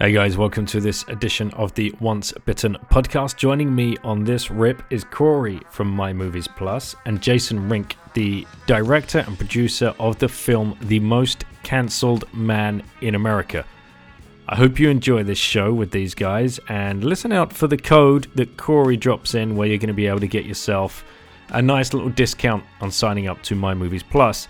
Hey guys, welcome to this edition of the Once Bitten podcast. Joining me on this rip is Corey from My Movies Plus and Jason Rink, the director and producer of the film The Most Cancelled Man in America. I hope you enjoy this show with these guys and listen out for the code that Corey drops in where you're going to be able to get yourself a nice little discount on signing up to My Movies Plus,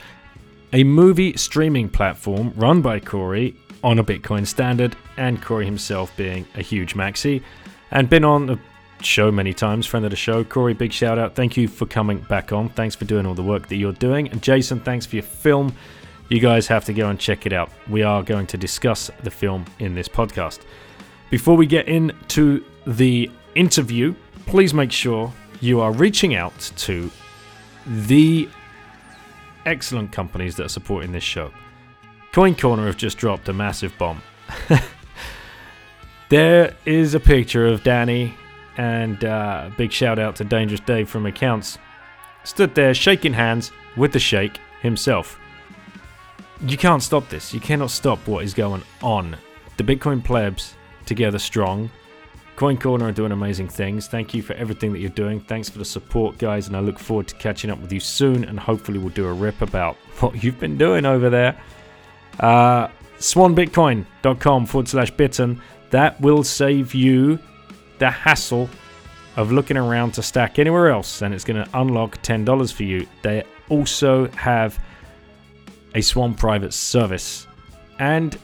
a movie streaming platform run by Corey on a Bitcoin standard, and Corey himself being a huge maxi, and been on the show many times, friend of the show. Corey, big shout out. Thank you for coming back on. Thanks for doing all the work that you're doing. And Jason, thanks for your film. You guys have to go and check it out. We are going to discuss the film in this podcast. Before we get into the interview, please make sure you are reaching out to the excellent companies that are supporting this show. Coin Corner have just dropped a massive bomb. there is a picture of Danny, and uh, big shout out to Dangerous Dave from Accounts, stood there shaking hands with the Sheikh himself. You can't stop this. You cannot stop what is going on. The Bitcoin plebs together strong. Coin Corner are doing amazing things. Thank you for everything that you're doing. Thanks for the support, guys, and I look forward to catching up with you soon. And hopefully, we'll do a rip about what you've been doing over there. Uh, swanbitcoin.com forward slash bitten. That will save you the hassle of looking around to stack anywhere else, and it's going to unlock $10 for you. They also have a Swan private service and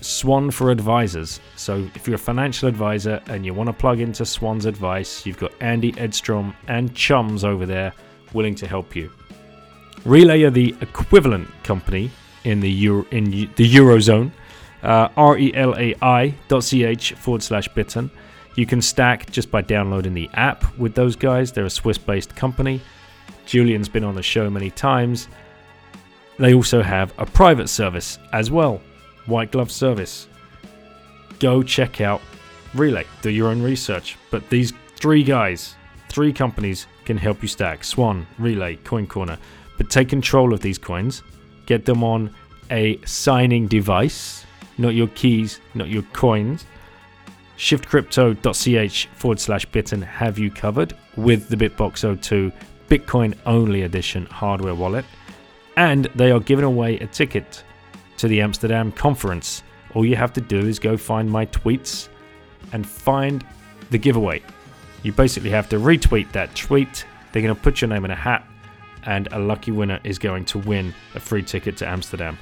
Swan for advisors. So if you're a financial advisor and you want to plug into Swan's advice, you've got Andy Edstrom and chums over there willing to help you. Relai are the equivalent company in the Euro, in the Eurozone. Uh, dot ch forward slash bitten. You can stack just by downloading the app with those guys. They're a Swiss-based company. Julian's been on the show many times. They also have a private service as well, white glove service. Go check out Relai, Do your own research. But these three guys, three companies can help you stack Swan, Relai, Coin Corner. But take control of these coins Get them on a signing device, not your keys, not your coins. Shiftcrypto.ch forward slash bitten have you covered with the Bitbox 02 Bitcoin only edition hardware wallet. And they are giving away a ticket to the Amsterdam conference. All you have to do is go find my tweets and find the giveaway. You basically have to retweet that tweet. They're going to put your name in a hat and a lucky winner is going to win a free ticket to Amsterdam.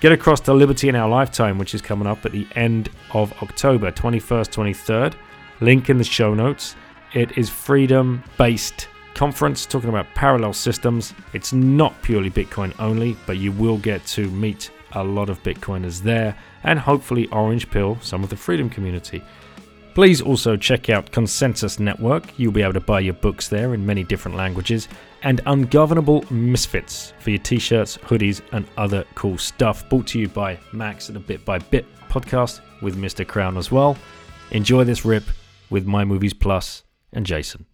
Get across to Liberty in Our Lifetime, which is coming up at the end of October, 21st, 23rd. Link in the show notes. It is freedom based conference talking about parallel systems. It's not purely Bitcoin only, but you will get to meet a lot of Bitcoiners there and hopefully Orange Pill, some of the freedom community. Please also check out Konsensus Network. You'll be able to buy your books there in many different languages. And Ungovernable Misfits for your t shirts, hoodies, and other cool stuff. Brought to you by Max and a Bit by Bit podcast with Mr. Crown as well. Enjoy this rip with My Movies Plus and Jason.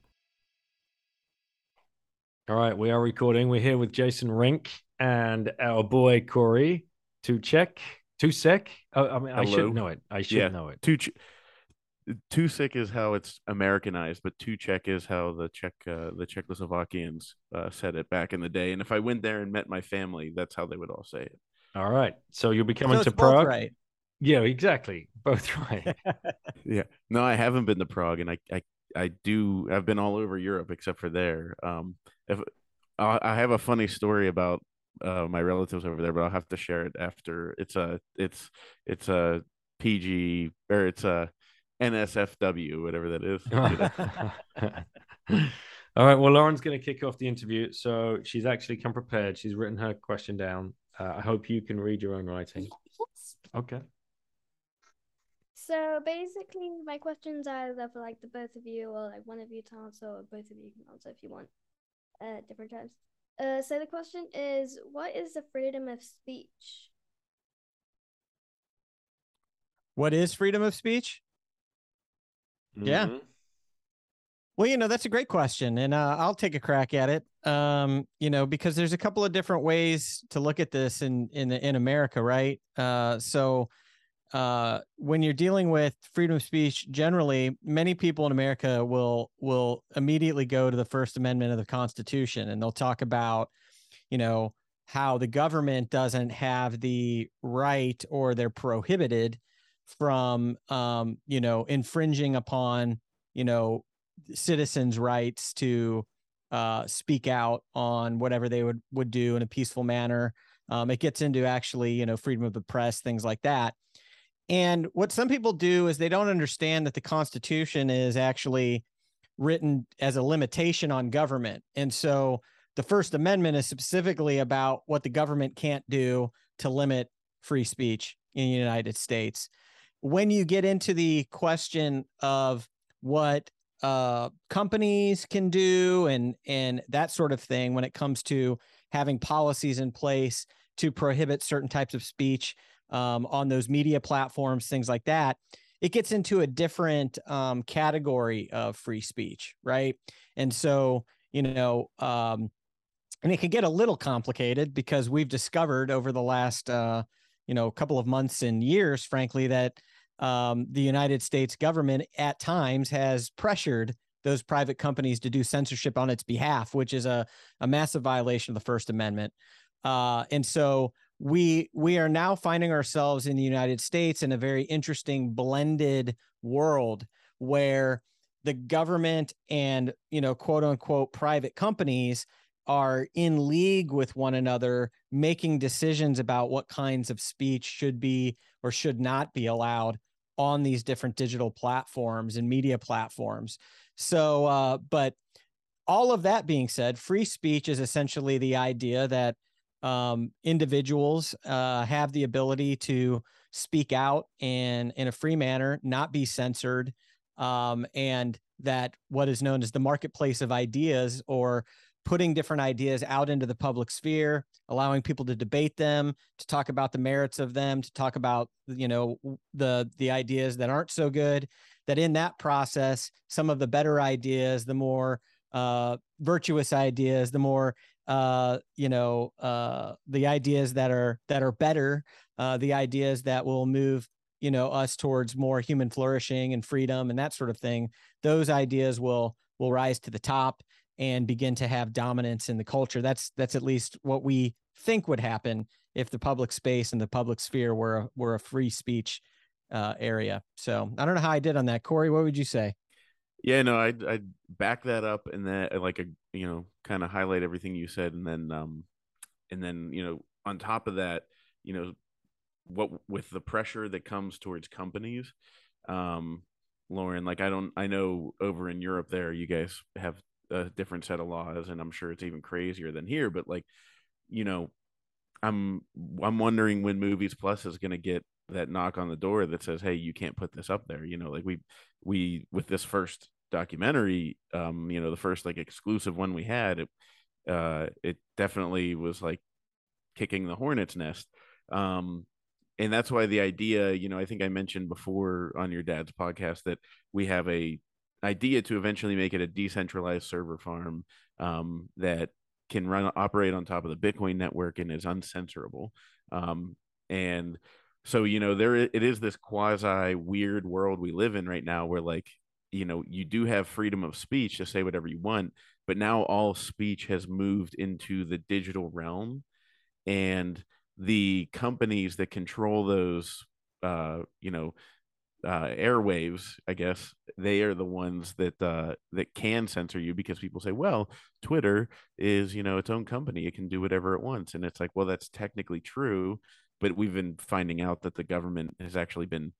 All right, we are recording. We're here with Jason Rink and our boy Corey. To check, to sec. Oh, I mean, Hello. I should know it. I should yeah, know it. To ch- Tusik is how it's Americanized, but Tuchek is how the Czech uh, the Czechoslovakians uh, said it back in the day. And if I went there and met my family, that's how they would all say it. All right, so you'll be coming so to Prague, right? Yeah, exactly, both right. yeah, no, I haven't been to Prague, and I, I, I do. I've been all over Europe except for there. Um, if I have a funny story about uh, my relatives over there, but I'll have to share it after. It's a, it's, it's a PG or it's a NSFW, whatever that is. All right. Well, Lauren's going to kick off the interview. So she's actually come prepared. She's written her question down. Uh, I hope you can read your own writing. Yes. Okay. So basically, my questions are either for like the both of you or like one of you to answer, or both of you can answer if you want, uh, different times. Uh, so the question is, what is the freedom of speech? What is freedom of speech? Yeah. Mhm. Well, you know, that's a great question, and uh, I'll take a crack at it. Um, you know, because there's a couple of different ways to look at this in in in America, right? Uh, so, uh, when you're dealing with freedom of speech, generally, many people in America will will immediately go to the First Amendment of the Constitution, and they'll talk about, you know, how the government doesn't have the right or they're prohibited from, um, you know, infringing upon, you know, citizens' rights to uh, speak out on whatever they would would do in a peaceful manner. Um, it gets into actually, you know, freedom of the press, things like that. And what some people do is they don't understand that the Constitution is actually written as a limitation on government. And so the First Amendment is specifically about what the government can't do to limit free speech in the United States. When you get into the question of what uh, companies can do and and that sort of thing when it comes to having policies in place to prohibit certain types of speech um, on those media platforms, things like that, it gets into a different um, category of free speech, right? And so, you know, um, and it can get a little complicated because we've discovered over the last, uh, you know, couple of months and years, frankly, that um, the United States government at times has pressured those private companies to do censorship on its behalf, which is a, a massive violation of the First Amendment. Uh, and so we we are now finding ourselves in the United States in a very interesting blended world where the government and you know quote unquote private companies are in league with one another making decisions about what kinds of speech should be or should not be allowed on these different digital platforms and media platforms. So uh, but all of that being said free speech is essentially the idea that um, individuals uh, have the ability to speak out in in a free manner not be censored um, and that what is known as the marketplace of ideas or putting different ideas out into the public sphere, allowing people to debate them, to talk about the merits of them, to talk about you know the the ideas that aren't so good. That in that process, some of the better ideas, the more uh, virtuous ideas, the more uh, you know uh, the ideas that are that are better, uh, the ideas that will move you know us towards more human flourishing and freedom and that sort of thing. Those ideas will will rise to the top and begin to have dominance in the culture. That's that's at least what we think would happen if the public space and the public sphere were a, were a free speech uh, area. So I don't know how I did on that, Corey. What would you say? Yeah, no, I'd I'd back that up and that like a you know kind of highlight everything you said, and then um, and then you know on top of that, you know what with the pressure that comes towards companies, um, Lauren, like I don't I know over in Europe there you guys have a different set of laws and i'm sure it's even crazier than here but like you know i'm i'm wondering when movies plus is going to get that knock on the door that says hey you can't put this up there you know like we we with this first documentary um you know the first like exclusive one we had it uh it definitely was like kicking the hornet's nest um and that's why the idea you know i think i mentioned before on your dad's podcast that we have a idea to eventually make it a decentralized server farm um, that can run operate on top of the Bitcoin network and is uncensorable. Um, and so you know there it is this quasi weird world we live in right now where like you know you do have freedom of speech to say whatever you want but now all speech has moved into the digital realm and the companies that control those uh you know uh, airwaves, I guess they are the ones that uh, that can censor you because people say, well, Twitter is you know its own company; it can do whatever it wants, and it's like, well, that's technically true, but we've been finding out that the government has actually been.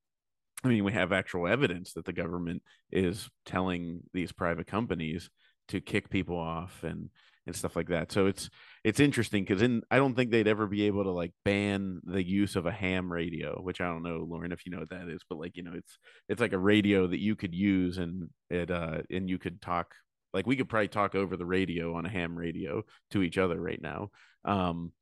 I mean, we have actual evidence that the government is telling these private companies to kick people off and and stuff like that. So it's it's interesting because in I don't think they'd ever be able to like ban the use of a ham radio, which I don't know, Lauren, if you know what that is, but like you know, it's it's like a radio that you could use and it uh and you could talk like we could probably talk over the radio on a ham radio to each other right now. Um,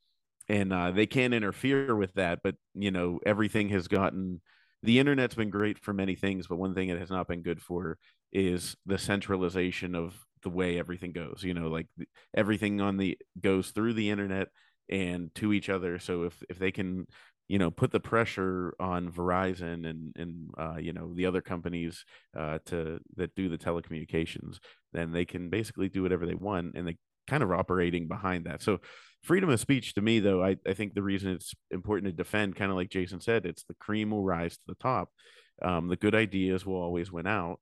and uh, they can't interfere with that, but you know, everything has gotten the internet's been great for many things, but one thing it has not been good for is the centralization of the way everything goes. You know, like everything on the goes through the internet and to each other. So if if they can, you know, put the pressure on Verizon and and uh, you know the other companies uh, to that do the telecommunications, then they can basically do whatever they want, and they kind of operating behind that. So freedom of speech to me though I, I think the reason it's important to defend kind of like jason said it's the cream will rise to the top um, the good ideas will always win out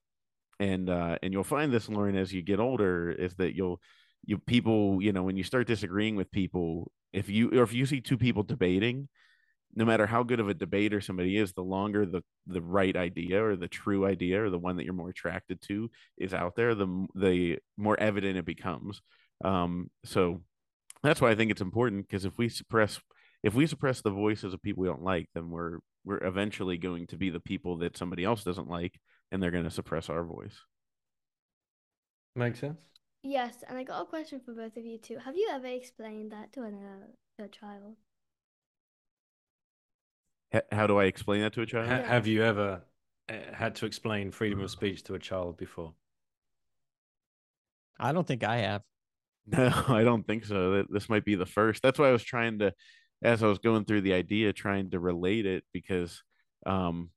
and uh, and you'll find this lauren as you get older is that you'll you people you know when you start disagreeing with people if you or if you see two people debating no matter how good of a debater somebody is the longer the the right idea or the true idea or the one that you're more attracted to is out there the the more evident it becomes. Um so that's why I think it's important because if we suppress if we suppress the voices of people we don't like, then we're we're eventually going to be the people that somebody else doesn't like, and they're going to suppress our voice. Makes sense. Yes, and I got a question for both of you too. Have you ever explained that to, an, uh, to a child? H- how do I explain that to a child? Ha- have you ever uh, had to explain freedom of speech to a child before? I don't think I have. No, I don't think so. This might be the first. That's why I was trying to, as I was going through the idea, trying to relate it because, um,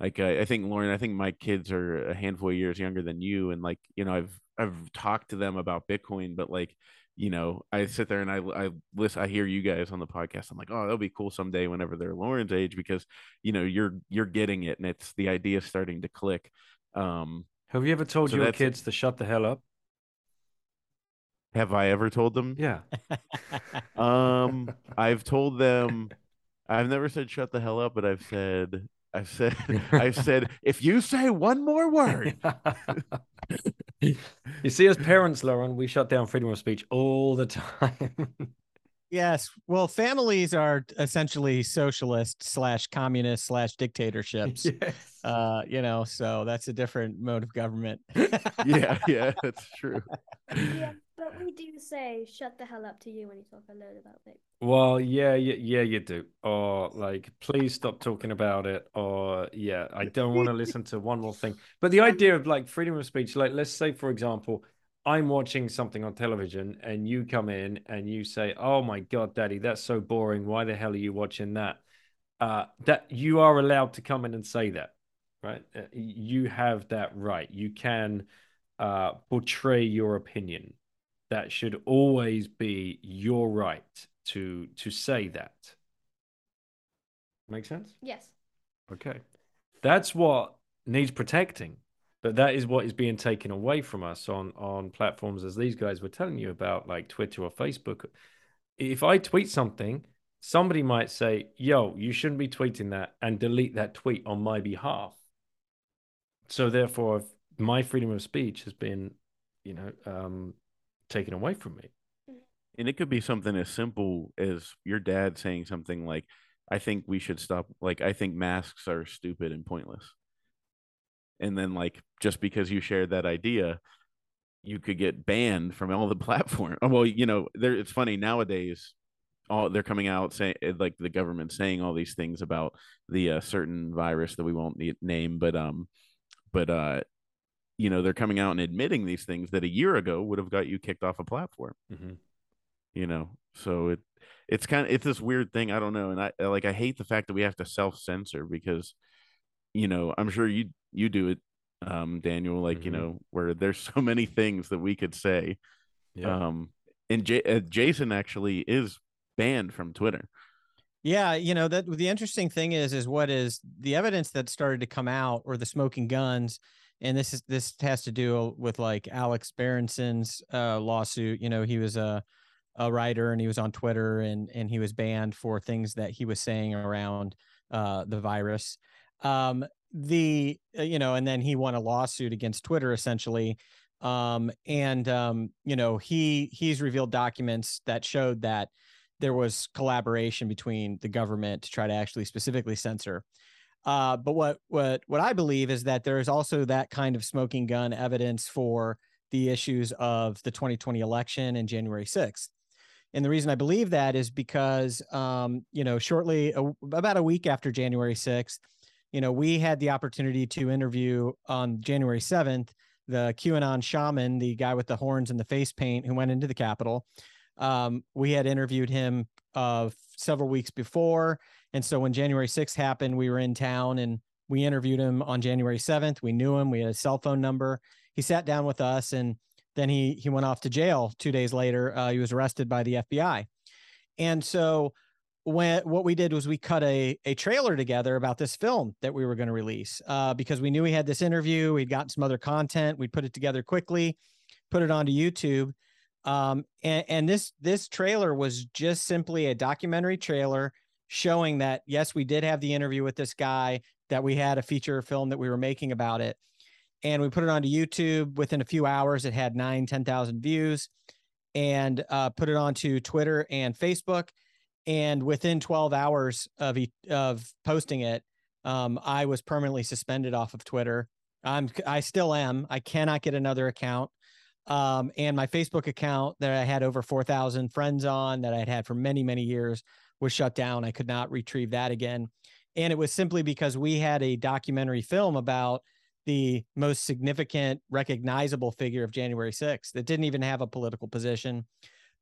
like I, I think Lauren, I think my kids are a handful of years younger than you, and like you know, I've I've talked to them about Bitcoin, but like you know, I sit there and I I listen, I hear you guys on the podcast. I'm like, oh, that'll be cool someday whenever they're Lauren's age because you know you're you're getting it and it's the idea starting to click. Um, Have you ever told so your kids to shut the hell up? Have I ever told them? Yeah. um, I've told them. I've never said shut the hell up, but I've said I've said I've said if you say one more word. you see, as parents, Lauren, we shut down freedom of speech all the time. Yes. Well, families are essentially socialist slash communist slash dictatorships. Yes. Uh, you know, so that's a different mode of government. yeah, yeah, that's true. Yeah, but we do say shut the hell up to you when you talk a load about it. Well, yeah, yeah, yeah, you do. Or like, please stop talking about it. Or yeah, I don't want to listen to one more thing. But the idea of like freedom of speech, like let's say, for example, I'm watching something on television and you come in and you say, "Oh my god, daddy, that's so boring. Why the hell are you watching that?" Uh, that you are allowed to come in and say that, right? Uh, you have that right. You can uh, portray your opinion. That should always be your right to to say that. Make sense? Yes. Okay. That's what needs protecting but that is what is being taken away from us on on platforms as these guys were telling you about like twitter or facebook if i tweet something somebody might say yo you shouldn't be tweeting that and delete that tweet on my behalf so therefore my freedom of speech has been you know um taken away from me. And it could be something as simple as your dad saying something like i think we should stop like i think masks are stupid and pointless. And then like just because you shared that idea you could get banned from all the platform. Oh, well you know there it's funny nowadays all they're coming out saying eh, like the government saying all these things about the uh, certain virus that we won't name but um but uh you know they're coming out and admitting these things that a year ago would have got you kicked off a platform mm-hmm. you know so it it's kind of it's this weird thing i don't know and i like i hate the fact that we have to self censor because you know i'm sure you you do it um daniel like mm-hmm. you know where there's so many things that we could say yeah. um and J- uh, jason actually is banned from twitter yeah you know that the interesting thing is is what is the evidence that started to come out or the smoking guns and this is this has to do with like alex berenson's uh lawsuit you know he was a a writer and he was on twitter and and he was banned for things that he was saying around uh the virus um the uh, you know and then he won a lawsuit against twitter essentially Um, and um, you know, he he's revealed documents that showed that there was collaboration between the government to try to actually specifically censor. Uh, but what what what I believe is that there is also that kind of smoking gun evidence for the issues of the 2020 election and January 6th. And the reason I believe that is because, um, you know, shortly, about a week after January 6th, you know, we had the opportunity to interview on January 7th the QAnon shaman, the guy with the horns and the face paint who went into the Capitol. Um, we had interviewed him uh, several weeks before. And so when January 6th happened, we were in town and we interviewed him on January 7th. We knew him, we had a cell phone number. He sat down with us and then he he went off to jail two days later. Uh, he was arrested by the FBI, and so when what we did was we cut a a trailer together about this film that we were going to release uh, because we knew we had this interview. We'd gotten some other content. We put it together quickly, put it onto YouTube, um, and, and this this trailer was just simply a documentary trailer showing that yes, we did have the interview with this guy. That we had a feature film that we were making about it and we put it onto YouTube. Within a few hours, it had nine, 10,000 views and uh, put it onto Twitter and Facebook. And within 12 hours of, of posting it, um, I was permanently suspended off of Twitter. I'm, I still am. I cannot get another account. Um, and my Facebook account that I had over 4,000 friends on that I had had for many, many years was shut down. I could not retrieve that again. And it was simply because we had a documentary film about the most significant recognizable figure of January 6th. that didn't even have a political position.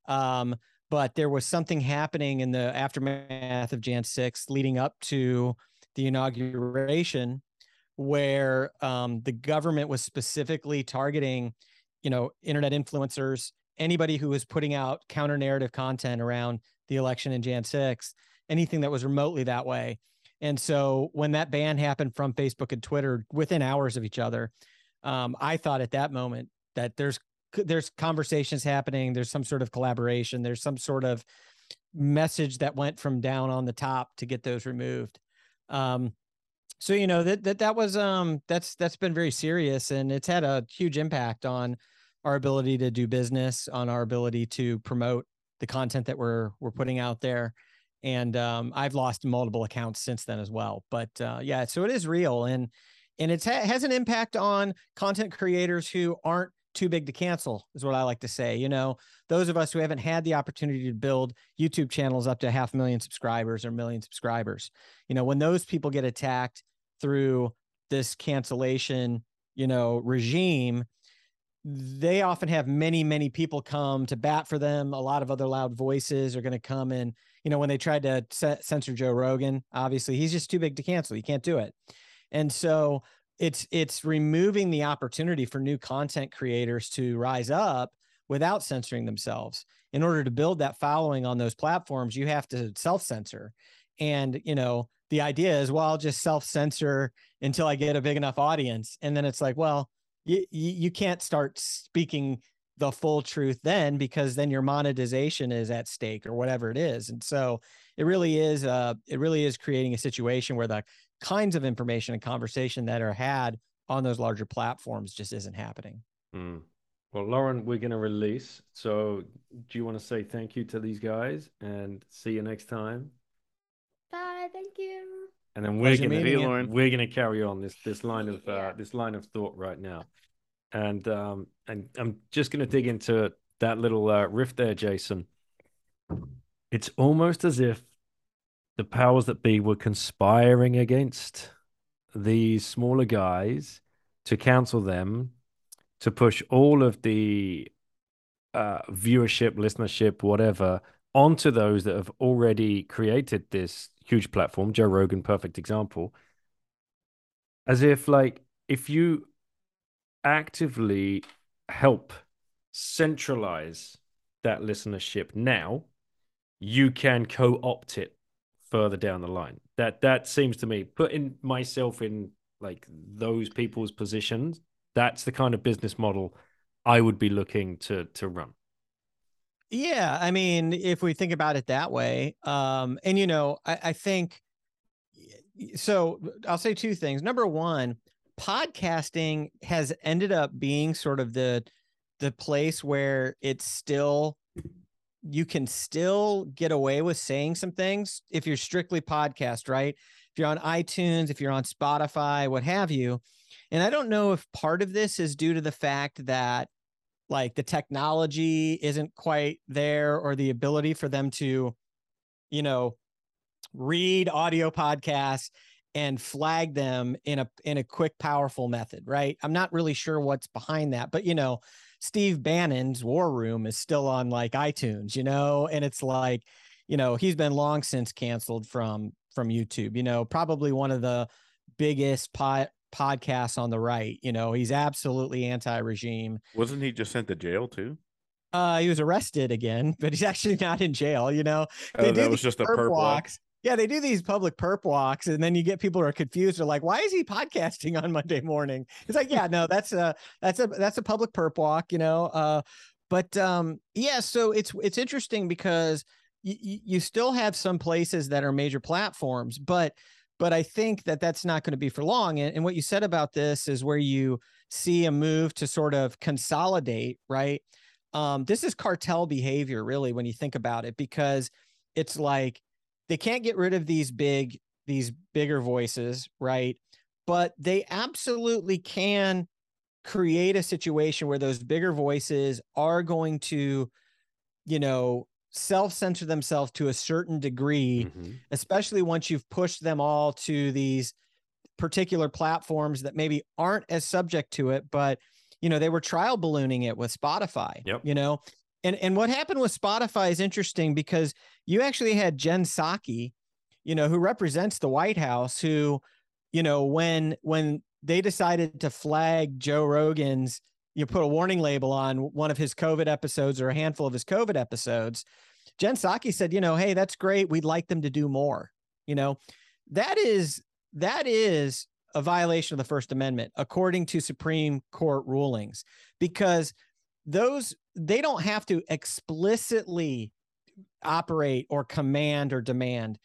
Um, but there was something happening in the aftermath of Jan 6th leading up to the inauguration where um, the government was specifically targeting, you know, internet influencers, anybody who was putting out counter narrative content around the election in Jan 6, anything that was remotely that way. And so when that ban happened from Facebook and Twitter within hours of each other, um, I thought at that moment that there's there's conversations happening, there's some sort of collaboration, there's some sort of message that went from down on the top to get those removed. Um, so you know that that that was um that's that's been very serious and it's had a huge impact on our ability to do business, on our ability to promote the content that we're we're putting out there and um, I've lost multiple accounts since then as well. But uh, yeah, so it is real, and and it ha- has an impact on content creators who aren't too big to cancel, is what I like to say. You know, those of us who haven't had the opportunity to build YouTube channels up to half a million subscribers or million subscribers, you know, when those people get attacked through this cancellation, you know, regime they often have many many people come to bat for them. A lot of other loud voices are going to come and you know when they tried to censor joe rogan obviously he's just too big to cancel. You can't do it. And so it's it's removing the opportunity for new content creators to rise up without censoring themselves. In order to build that following on those platforms you have to self censor and you know the idea is well i'll just self censor until i get a big enough audience. And then it's like well you, you can't start speaking the full truth then because then your monetization is at stake or whatever it is. And so it really is uh it really is creating a situation where the kinds of information and conversation that are had on those larger platforms just isn't happening. Mm. well lauren we're going to release. So do you want to say thank you to these guys and see you next time? Bye. Thank you and then we're gonna we're gonna carry on this this line of uh, this line of thought right now, and um and I'm just gonna dig into that little uh, riff there, Jason. It's almost as if the powers that be were conspiring against these smaller guys to counsel them to push all of the uh, viewership, listenership, whatever, onto those that have already created this huge platform, Joe Rogan, perfect example. As if like if you actively help centralize that listenership now, you can co-opt it further down the line. That that seems to me putting myself in like those people's positions. That's the kind of business model I would be looking to to run. Yeah, I mean, if we think about it that way, um, and you know, I, I think so. I'll say two things. Number one, podcasting has ended up being sort of the the place where it's still you can still get away with saying some things if you're strictly podcast, right? If you're on iTunes, if you're on Spotify, what have you. And I don't know if part of this is due to the fact that like the technology isn't quite there or the ability for them to, you know, read audio podcasts and flag them in a in a quick powerful method right? I'm not really sure what's behind that but you know steve bannon's war room is still on like itunes you know? And it's like you know he's been long since canceled from from youtube you know? Probably one of the biggest pod, podcasts on the right you know he's absolutely anti-regime Wasn't he just sent to jail too? uh he was arrested again but he's actually not in jail you know Oh, do that was these just a perp perp walk. walks. Yeah, they do these public perp walks, and then you get people who are confused. They're like, "Why is he podcasting on Monday morning?" It's like, yeah, no, that's a that's a that's a public perp walk, you know. Uh, but um, yeah, so it's it's interesting because you still have some places that are major platforms, but but I think that that's not going to be for long. And, and what you said about this is where you see a move to sort of consolidate, right? Um, this is cartel behavior, really, when you think about it, because it's like they can't get rid of these big these bigger voices right but they absolutely can create a situation where those bigger voices are going to you know self-censor themselves to a certain degree Mhm. especially once you've pushed them all to these particular platforms that maybe aren't as subject to it but you know they were trial ballooning it with spotify Yep. you know and and what happened with spotify is interesting because you actually had jen Psaki, you know who represents the white house who you know when when they decided to flag joe rogan's you put a warning label on one of his covid episodes or a handful of his covid episodes jen Psaki said you know hey that's great. We'd like them to do more. You know that is that is a violation of the first amendment according to supreme court rulings because those they don't have to explicitly operate or command or demand.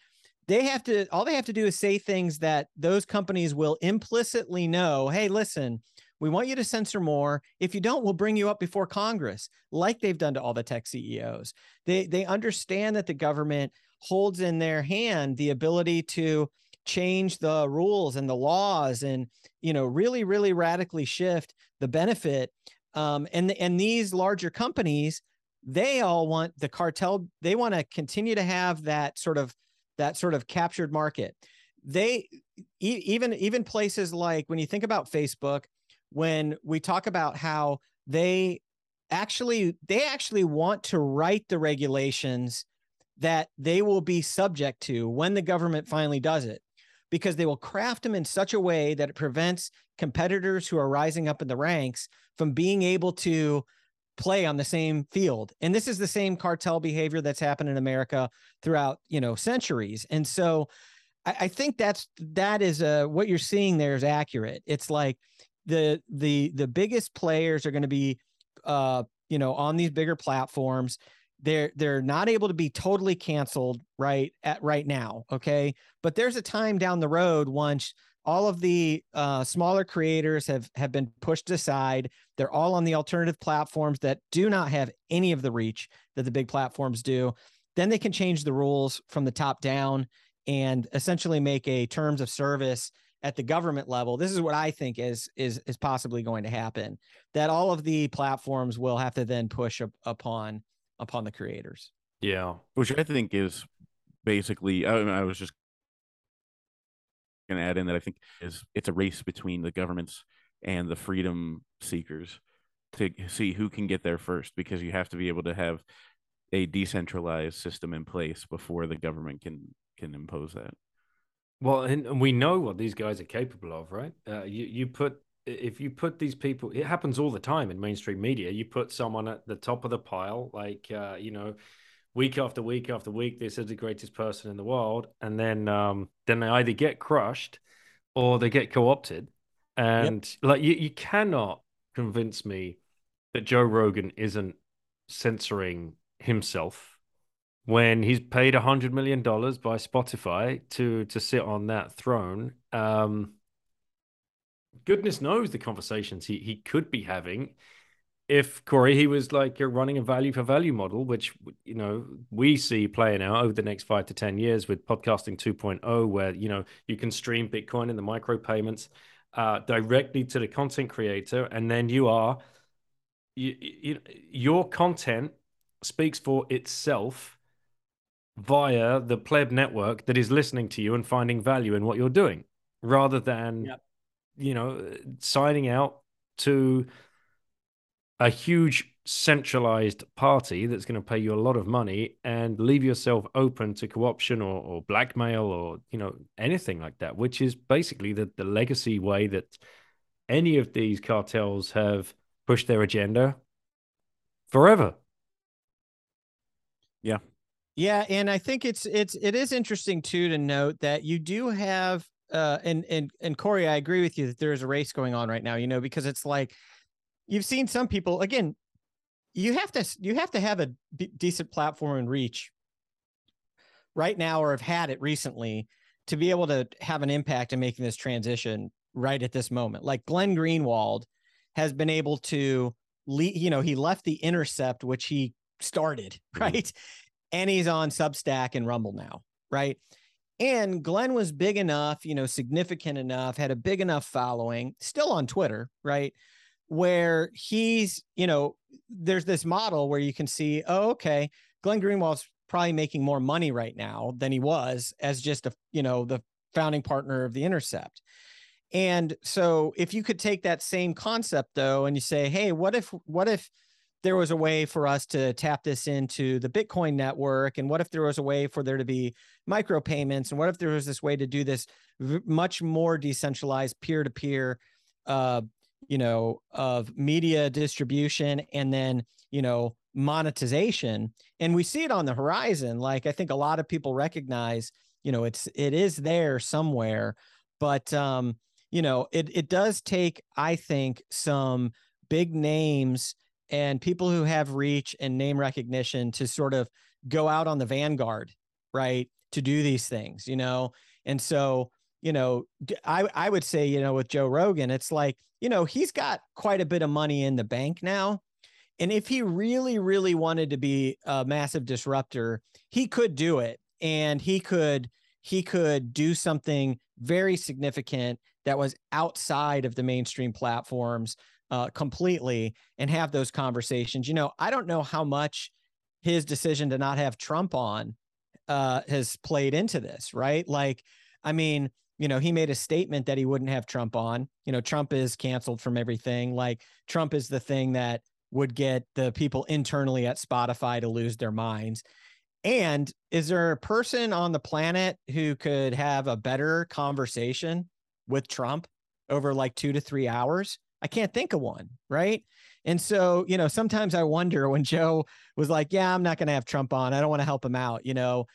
They have to all they have to do is say things that those companies will implicitly know hey listen we want you to censor more. If you don't we'll bring you up before congress like they've done to all the tech ceos they they understand that the government holds in their hand the ability to change the rules and the laws and you know really really radically shift the benefit um, and and these larger companies they all want the cartel they want to continue to have that sort of that sort of captured market. They e- even even places like when you think about facebook when we talk about how they actually they actually want to write the regulations that they will be subject to when the government finally does it because they will craft them in such a way that it prevents competitors who are rising up in the ranks from being able to play on the same field. And this is the same cartel behavior that's happened in america throughout you know centuries. And so i, I think that's that is uh, what you're seeing there is accurate. It's like the the the biggest players are going to be uh you know on these bigger platforms. They're they're not able to be totally canceled right at right now okay? But there's a time down the road once all of the uh, smaller creators have have been pushed aside. They're all on the alternative platforms that do not have any of the reach that the big platforms do. Then they can change the rules from the top down and essentially make a terms of service at the government level this is what i think is is is possibly going to happen that all of the platforms will have to then push up, upon upon the creators Yeah. which I think is basically. I, I was just going to add in that I think is it's a race between the governments and the freedom seekers to see who can get there first, because you have to be able to have a decentralized system in place before the government can can impose that. Well, and we know what these guys are capable of, right? Uh, you you put if you put these people, it happens all the time in mainstream media. You put someone at the top of the pile, like uh, you know, week after week after week, this is the greatest person in the world, and then um, then they either get crushed or they get co-opted, and like you you cannot convince me that Joe Rogan isn't censoring himself when he's paid a hundred million dollars by Spotify to to sit on that throne. Um, goodness knows the conversations he, he could be having if Corey he was like you're running a value for value model, which you know we see playing out over the next five to ten years with podcasting 2.0, where you know you can stream Bitcoin in the micropayments uh, directly to the content creator, and then you are you, you, your content speaks for itself via the pleb network that is listening to you and finding value in what you're doing rather than yep. you know signing out to a huge centralized party that's going to pay you a lot of money and leave yourself open to co-option or, or blackmail or you know anything like that which is basically the, the legacy way that any of these cartels have pushed their agenda forever yeah yeah and i think it's it's it is interesting too to note that you do have uh and and and corey i agree with you that there is a race going on right now you know because it's like you've seen some people again you have to you have to have a b- decent platform and reach right now or have had it recently to be able to have an impact in making this transition right at this moment like glenn greenwald has been able to lead you know he left the intercept which he started right mm-hmm. And he's on substack and rumble now right and glenn was big enough you know significant enough had a big enough following still on twitter right where he's, you know, there's this model where you can see, oh, okay, Glenn Greenwald's probably making more money right now than he was as just a, you know, the founding partner of the Intercept. And so if you could take that same concept though, and you say, hey, what if, what if there was a way for us to tap this into the Bitcoin network? And what if there was a way for there to be micropayments? And what if there was this way to do this much more decentralized peer to peer you know, of media distribution and then, you know, monetization. And we see it on the horizon. Like I think a lot of people recognize, you know, it's it is there somewhere, but um, you know, it it does take, I think, some big names and people who have reach and name recognition to sort of go out on the vanguard, right? To do these things, you know. And so you know, I, I would say, you know, with Joe Rogan, it's like, you know, he's got quite a bit of money in the bank now. And if he really, really wanted to be a massive disruptor, he could do it. And he could, he could do something very significant that was outside of the mainstream platforms uh, completely and have those conversations. You know, I don't know how much his decision to not have Trump on uh, has played into this, right? Like, I mean, you know, he made a statement that he wouldn't have Trump on. You know, Trump is canceled from everything. Like Trump is the thing that would get the people internally at Spotify to lose their minds. And is there a person on the planet who could have a better conversation with Trump over like two to three hours? I can't think of one, right? And so, you know, sometimes I wonder when Joe was like, Yeah, I'm not going to have Trump on. I don't want to help him out. You know,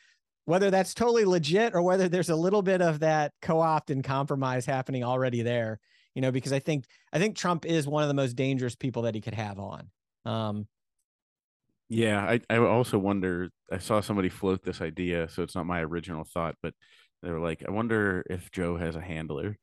whether that's totally legit or whether there's a little bit of that co-opt and compromise happening already there you know because i think i think trump is one of the most dangerous people that he could have on um yeah i i also wonder i saw somebody float this idea so it's not my original thought but they were like i wonder if joe has a handler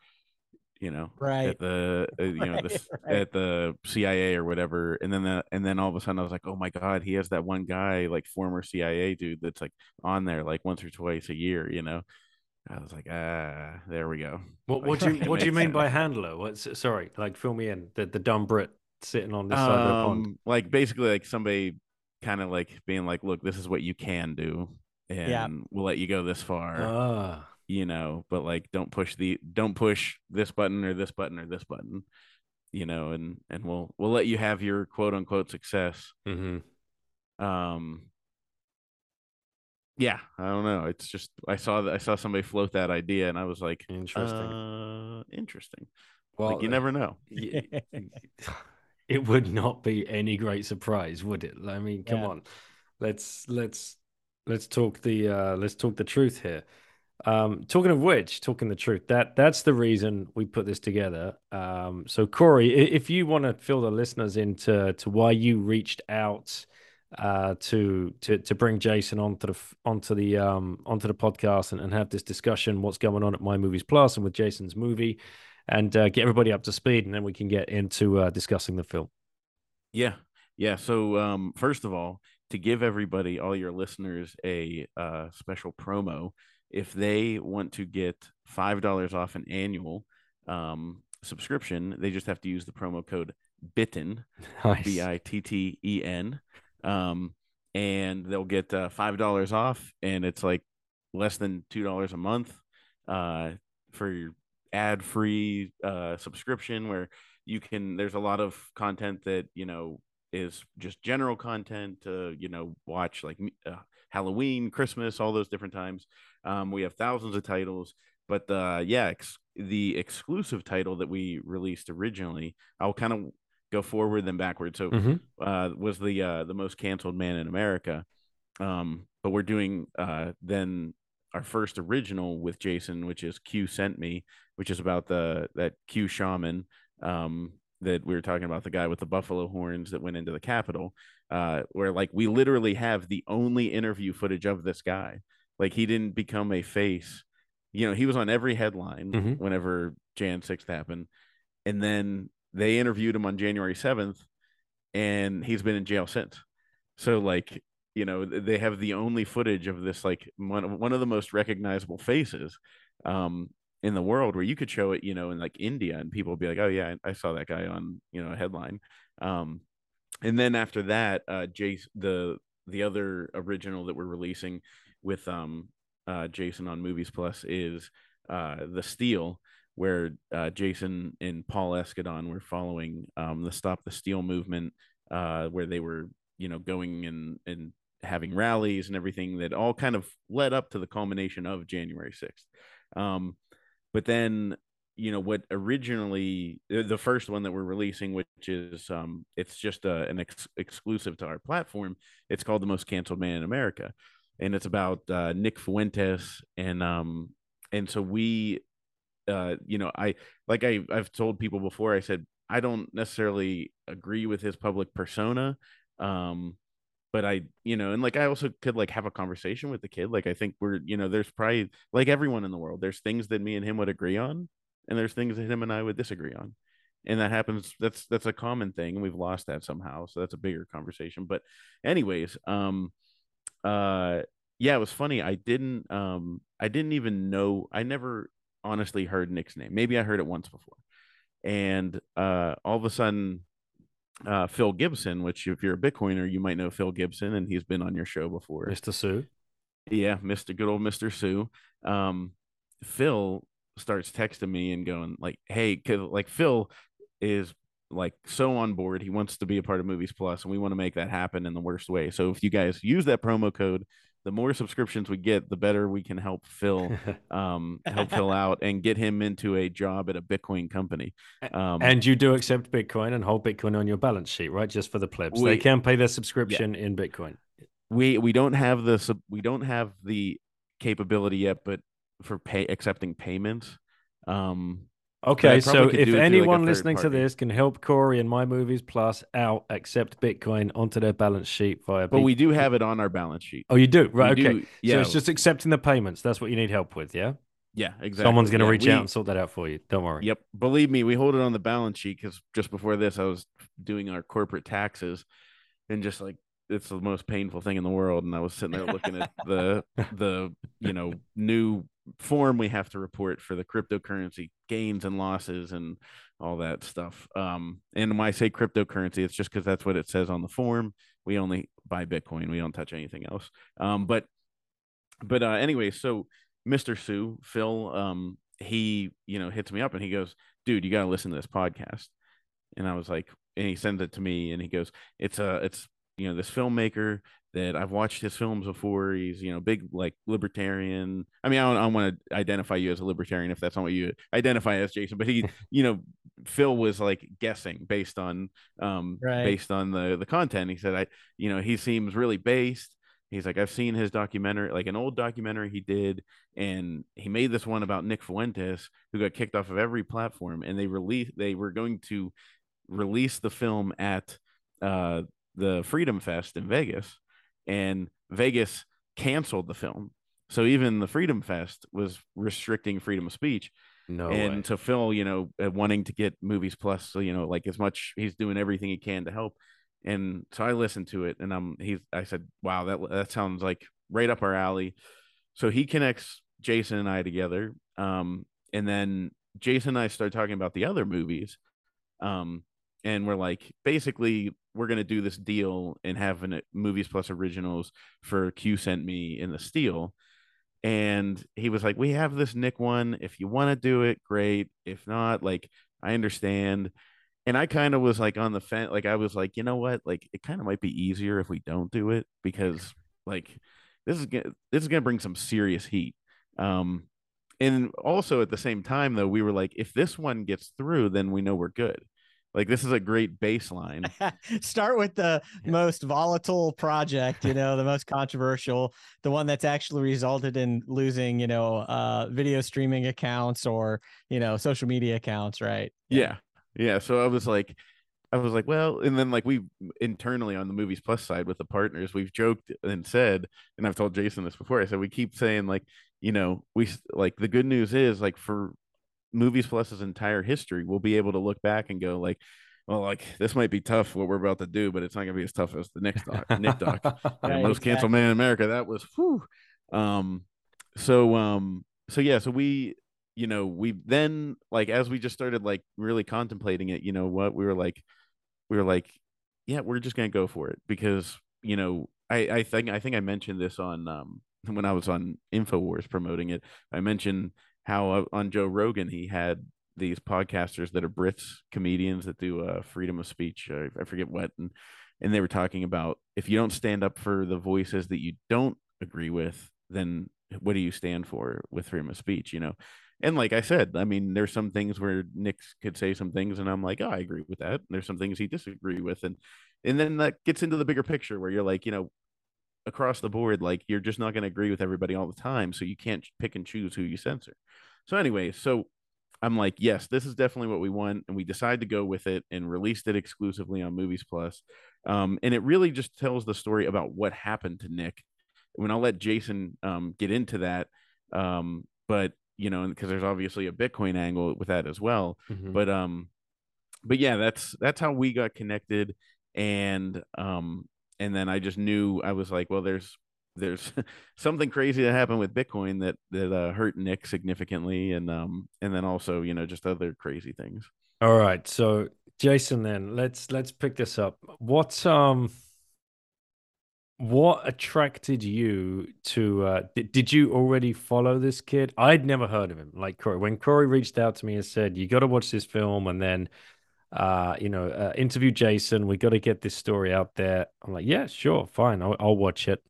you know, right at the uh, you know the, right. at the CIA or whatever, and then the, and then all of a sudden I was like, oh my god, he has that one guy like former CIA dude that's like on there like once or twice a year, you know. I was like, ah, there we go. What what do you what do you mean by handler? What's sorry, like fill me in. The the dumb Brit sitting on this um, side of the pond. Um, like basically like somebody kind of like being like, look, this is what you can do, and yeah. we'll let you go this far. Ah you know but like don't push the don't push this button or this button or this button you know and and we'll we'll let you have your quote unquote success. Mm-hmm. um yeah i don't know. It's just i saw that i saw somebody float that idea and i was like interesting. Uh, interesting. Well like, you never know. it would not be any great surprise would it? I mean come yeah. on. Let's let's let's talk the uh let's talk the truth here um, talking of which, talking the truth, that that's the reason we put this together. Um, so Corey, if you want to fill the listeners into to why you reached out uh, to to to bring Jason onto the onto the um, onto the podcast and, and have this discussion, what's going on at My Movies Plus and with Jason's movie, and uh, get everybody up to speed, and then we can get into uh, discussing the film. Yeah, yeah. So um, first of all, to give everybody, all your listeners, a uh, special promo, if they want to get five dollars off an annual um, subscription, they just have to use the promo code Bitten, Nice. B I T T E N, um, and they'll get uh, five dollars off, and it's like less than two dollars a month uh, for your ad-free uh, subscription, where you can. There's a lot of content that you know is just general content to you know watch like uh, Halloween, Christmas, all those different times. Um, we have thousands of titles, but uh, yeah, ex- the exclusive title that we released originally, I'll kind of go forward then backward. So Mhm. uh, was the uh, the most canceled man in America. Um, but we're doing uh, then our first original with Jason, which is Q sent me, which is about the that Q shaman um, that we were talking about, the guy with the buffalo horns that went into the Capitol, uh, where like we literally have the only interview footage of this guy. Like he didn't become a face. You know, he was on every headline Mhm. whenever Jan 6th happened. And then they interviewed him on January 7th and he's been in jail since. So like, you know, they have the only footage of this like one of, one of the most recognizable faces um in the world where you could show it, you know, in like India and people would be like, "Oh yeah, I I saw that guy on, you know, a headline." Um and then after that, uh Jace the the other original that we're releasing with um uh Jason on Movies Plus is uh The Steal where uh, Jason and Paul Escadon were following um, the Stop the Steal movement, uh, where they were, you know, going and and having rallies and everything that all kind of led up to the culmination of January sixth. Um, but then, you know, what originally the first one that we're releasing, which is um, it's just uh, an ex- exclusive to our platform. It's called The Most Canceled Man in America, and it's about uh, Nick Fuentes and um, and so we uh, you know, I like I I've told people before. I said I don't necessarily agree with his public persona, um, but I you know, and like I also could like have a conversation with the kid. Like I think we're you know, there's probably like everyone in the world. There's things that me and him would agree on, and there's things that him and I would disagree on, and that happens. That's that's a common thing, and we've lost that somehow. So that's a bigger conversation. But anyways, um, uh, yeah, it was funny. I didn't um, I didn't even know. I never honestly heard Nick's name. Maybe I heard it once before. And uh, all of a sudden, uh, Phil Gibson, which if you're a Bitcoiner, you might know Phil Gibson, and he's been on your show before. Mr. Sue. Yeah, Mr. Good old Mr. Sue. Um, Phil starts texting me and going like, "Hey, 'cause, like Phil is like so on board. He wants to be a part of Movies Plus, and we want to make that happen in the worst way. So if you guys use that promo code, the more subscriptions we get, the better we can help Phil um help Phil out and get him into a job at a Bitcoin company. Um, and you do accept Bitcoin and hold Bitcoin on your balance sheet, right? Just for the plebs. they can pay their subscription in Bitcoin. we we don't have the sub- we don't have the capability yet, but for pay accepting payments. Um, Okay, so if through, like, anyone listening to this can help Corey and My Movies Plus out accept Bitcoin onto their balance sheet via. but B- we do have it on our balance sheet. Oh, you do, right? We okay. do- yeah, So it's just accepting the payments. That's what you need help with, yeah. yeah, exactly. Someone's going to Yeah, reach we- out and sort that out for you. Don't worry. Yep. Believe me, we hold it on the balance sheet because just before this, I was doing our corporate taxes and just like it's the most painful thing in the world. And I was sitting there looking at the the you know new form we have to report for the cryptocurrency gains and losses and all that stuff. Um, and when I say cryptocurrency, it's just because that's what it says on the form. We only buy Bitcoin. We don't touch anything else. Um, but but uh, anyway, so Mr. Sue, Phil, um, he you know hits me up and he goes, "Dude, you got to listen to this podcast." And I was like, and he sends it to me and he goes, "It's a it's you know this filmmaker that I've watched his films before. He's you know big like libertarian. I mean, I don't, I don't want to identify you as a libertarian if that's not what you identify as, Jason. But he, you know, Phil was like guessing based on um Right. based on the the content. He said, I you know he seems really based. He's like, I've seen his documentary, like an old documentary he did, and he made this one about Nick Fuentes, who got kicked off of every platform, and they released, they were going to release the film at uh, the Freedom Fest in Vegas, and Vegas canceled the film. So even the Freedom Fest was restricting freedom of speech. No and way. to Phil, you know, uh, wanting to get movies plus, so, you know, like as much he's doing everything he can to help. And so I listened to it, and I'm he's I said, wow, that that sounds like right up our alley. So he connects Jason and I together, um, and then Jason and I start talking about the other movies, um, and we're like, basically, we're gonna do this deal and have an movies plus originals for Q sent me in the Steal. And he was like we have this nick one. If you want to do it great. If not like i understand. And i kind of was like on the fence like i was like you know what? Like it kind of might be easier if we don't do it because like this is gonna this is gonna bring some serious heat. Um and also at the same time though we were like if this one gets through then we know we're good like this is a great baseline Start with the Yeah. most volatile project, you know, the most controversial, the one that's actually resulted in losing, you know, uh, video streaming accounts or, you know, social media accounts, right? yeah yeah so i was like i was like well and then like we internally on the movies plus side with the partners we've joked and said and i've told jason this before i said we keep saying like you know we like the good news is like for movies plus's entire history we'll be able to look back and go like well like this might be tough what we're about to do but it's not going to be as tough as the next doc nick doc Right, most canceled man in America. That was whew. Um, so um, so yeah, so we, you know, we then like as we just started like really contemplating it, you know, what we were like, we were like, yeah, we're just gonna go for it because you know, I I think I think I mentioned this on um when I was on Infowars promoting it. I mentioned how uh, on Joe Rogan he had these podcasters that are Brits comedians that do uh, freedom of speech. Uh, I forget what and and they were talking about if you don't stand up for the voices that you don't agree with, then what do you stand for with freedom of speech? You know, and like I said, I mean, there's some things where Nick could say some things, and I'm like, oh, I agree with that. And there's some things he disagree with, and and then that gets into the bigger picture where you're like, you know, across the board, like you're just not going to agree with everybody all the time, so you can't pick and choose who you censor. So anyway, so I'm like, yes, this is definitely what we want, and we decided to go with it and released it exclusively on Movies Plus. Um, and it really just tells the story about what happened to Nick. Mean, I'll let Jason um, get into that, um, but you know, because there's obviously a Bitcoin angle with that as well. Mhm. But um, but yeah, that's that's how we got connected, and um, and then I just knew I was like, well, there's there's something crazy that happened with Bitcoin that that uh, hurt Nick significantly, and um, and then also you know just other crazy things. All right, so Jason, then let's let's pick this up. What um, what attracted you to? Uh, did, did you already follow this kid? I'd never heard of him. Like Corey, when Corey reached out to me and said, "You got to watch this film," and then, uh, you know, uh, interview Jason. We got to get this story out there. I'm like, yeah, sure, fine, I'll, I'll watch it.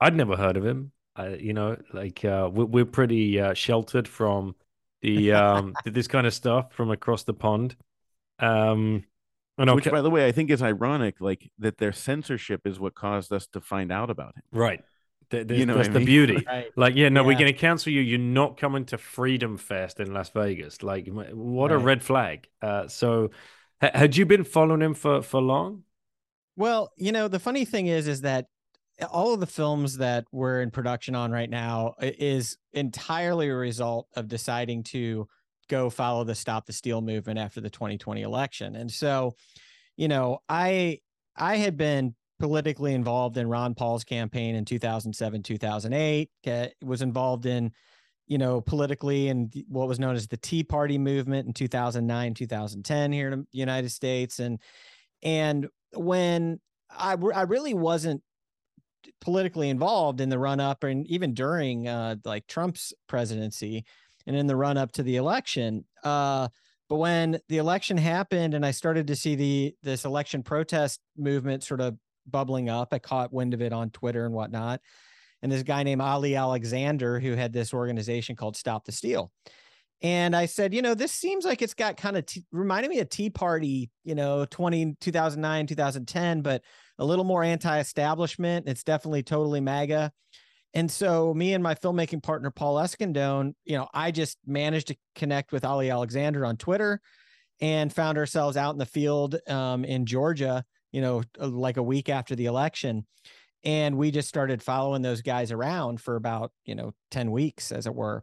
I'd never heard of him. Uh, you know, like uh, we're, we're pretty uh, sheltered from the um this kind of stuff from across the pond. Um, and Which, okay, by the way, I think is ironic, like that their censorship is what caused us to find out about him. right. Th- th- You know that's what I the mean? beauty. Right. Like, yeah, no, we're going to cancel you. You're not coming to Freedom Fest in Las Vegas. Like, wh- what a red flag. Uh, so, ha- had you been following him for for long? Well, you know, the funny thing is, is that all of the films that we're in production on right now is entirely a result of deciding to go follow the Stop the Steal movement after the 2020 election. And so, you know, I I had been politically involved in Ron Paul's campaign in 2007, 2008. uh, Was involved in, you know, politically and what was known as the Tea Party movement in 2009, 2010 here in the United States, and and when I I really wasn't politically involved in the run up and even during uh, like Trump's presidency and in the run up to the election. Uh, but when the election happened and I started to see the this election protest movement sort of bubbling up, I caught wind of it on Twitter and whatnot. And this guy named Ali Alexander, who had this organization called Stop the Steal. And I said, you know, this seems like it's got kind of t- reminded me of Tea Party, you know, 20, 2009, 2010, but a little more anti-establishment. It's definitely totally MAGA. And so me and my filmmaking partner, Paul Eskandone, you know, I just managed to connect with Ali Alexander on Twitter and found ourselves out in the field um, in Georgia, you know, like a week after the election. And we just started following those guys around for about, you know, 10 weeks, as it were.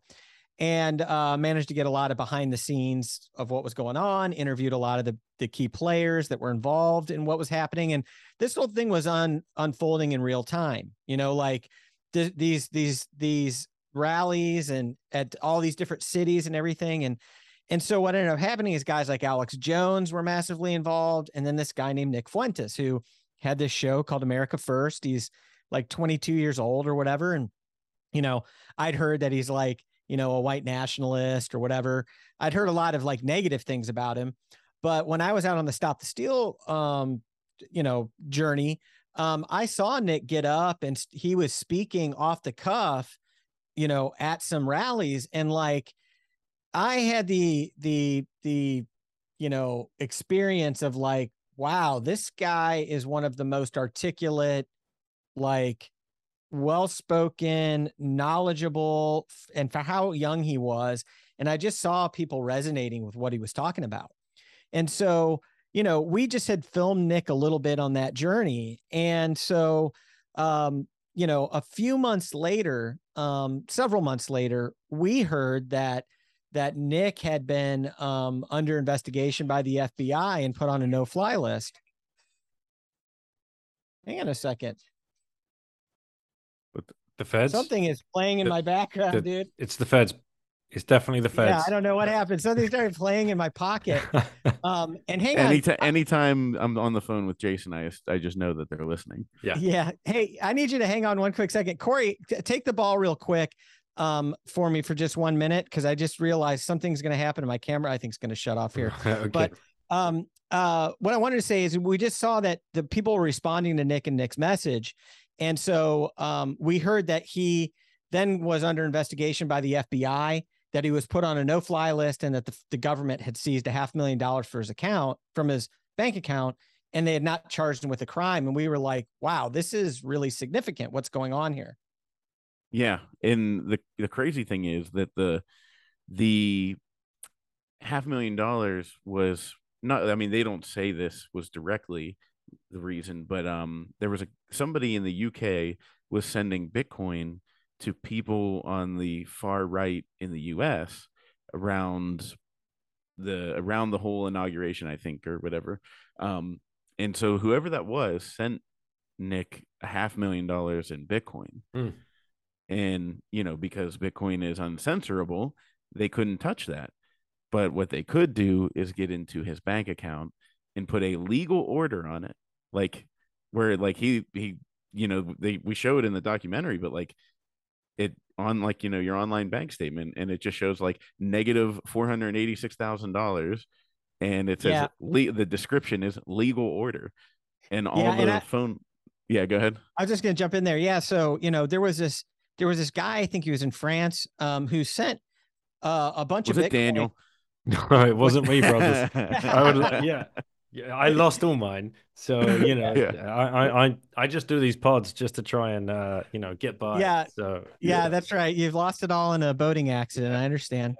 and uh, managed to get a lot of behind the scenes of what was going on. Interviewed a lot of the the key players that were involved in what was happening, and this whole thing was on unfolding in real time. You know, like th- these these these rallies and at all these different cities and everything, and and so what ended up happening is guys like Alex Jones were massively involved, and then this guy named Nick Fuentes who had this show called America First. He's like 22 years old or whatever, and you know, I'd heard that he's like you know, a white nationalist or whatever. I'd heard a lot of like negative things about him. But when I was out on the Stop the Steal, um, you know, journey, um, I saw Nick get up and he was speaking off the cuff, you know, at some rallies. And like, I had the, the, the, you know, experience of like, wow, this guy is one of the most articulate, like, well spoken, knowledgeable, and for how young he was. And I just saw people resonating with what he was talking about. And so, you know, we just had filmed Nick a little bit on that journey. And so, um, you know, a few months later, um, several months later, we heard that that Nick had been um, under investigation by the FBI and put on a no-fly list. Hang on a second. But The feds. Something is playing in The- my background, the- dude. It's the feds. It's definitely the feds. Yeah, feds. I don't know what happened. Something started playing in my pocket. Um, and hang on. Anytime, anytime I'm on the phone with Jason, I I just know that they're listening. yeah. Yeah. Hey, I need you to hang on one quick second. Corey, t- take the ball real quick um, for me for just one minute because I just realized something's going to happen to my camera. I think it's going to shut off here. okay. But um, uh, what I wanted to say is we just saw that the people were responding to Nick and Nick's message. And so um, we heard that he then was under investigation by the FBI, that he was put on a no fly list, and that the, the government had seized a half million dollars for his account from his bank account, and they had not charged him with a crime. And we were like, wow, this is really significant. What's going on here? Yeah, and the the crazy thing is that the the half million dollars was not. I mean, they don't say this was directly the reason, but um, there was a somebody in the UK was sending Bitcoin to people on the far right in the US around the around the whole inauguration, I think, or whatever. Um, and so whoever that was sent Nick a half million dollars in Bitcoin. Hmm. And, you know, because Bitcoin is uncensorable, they couldn't touch that. But what they could do is get into his bank account and put a legal order on it. Like where like he he you know, they we show it in the documentary, but like it on like, you know, your online bank statement and it just shows like negative four hundred and eighty six thousand dollars and it says Yeah. le- the description is legal order. And all Yeah, the and I- phone yeah, go ahead. I was just going to jump in there. Yeah. So, you know, there was this, there was this guy, I think he was in France, um, who sent uh, a bunch Was of it Bitcoin- Daniel? no, it wasn't me, brothers. I would, yeah, yeah. I lost all mine, so you know, Yeah. I, I, I, I just do these pods just to try and, uh, you know, get by. Yeah. So Yeah, that's right. You've lost it all in a boating accident. I understand.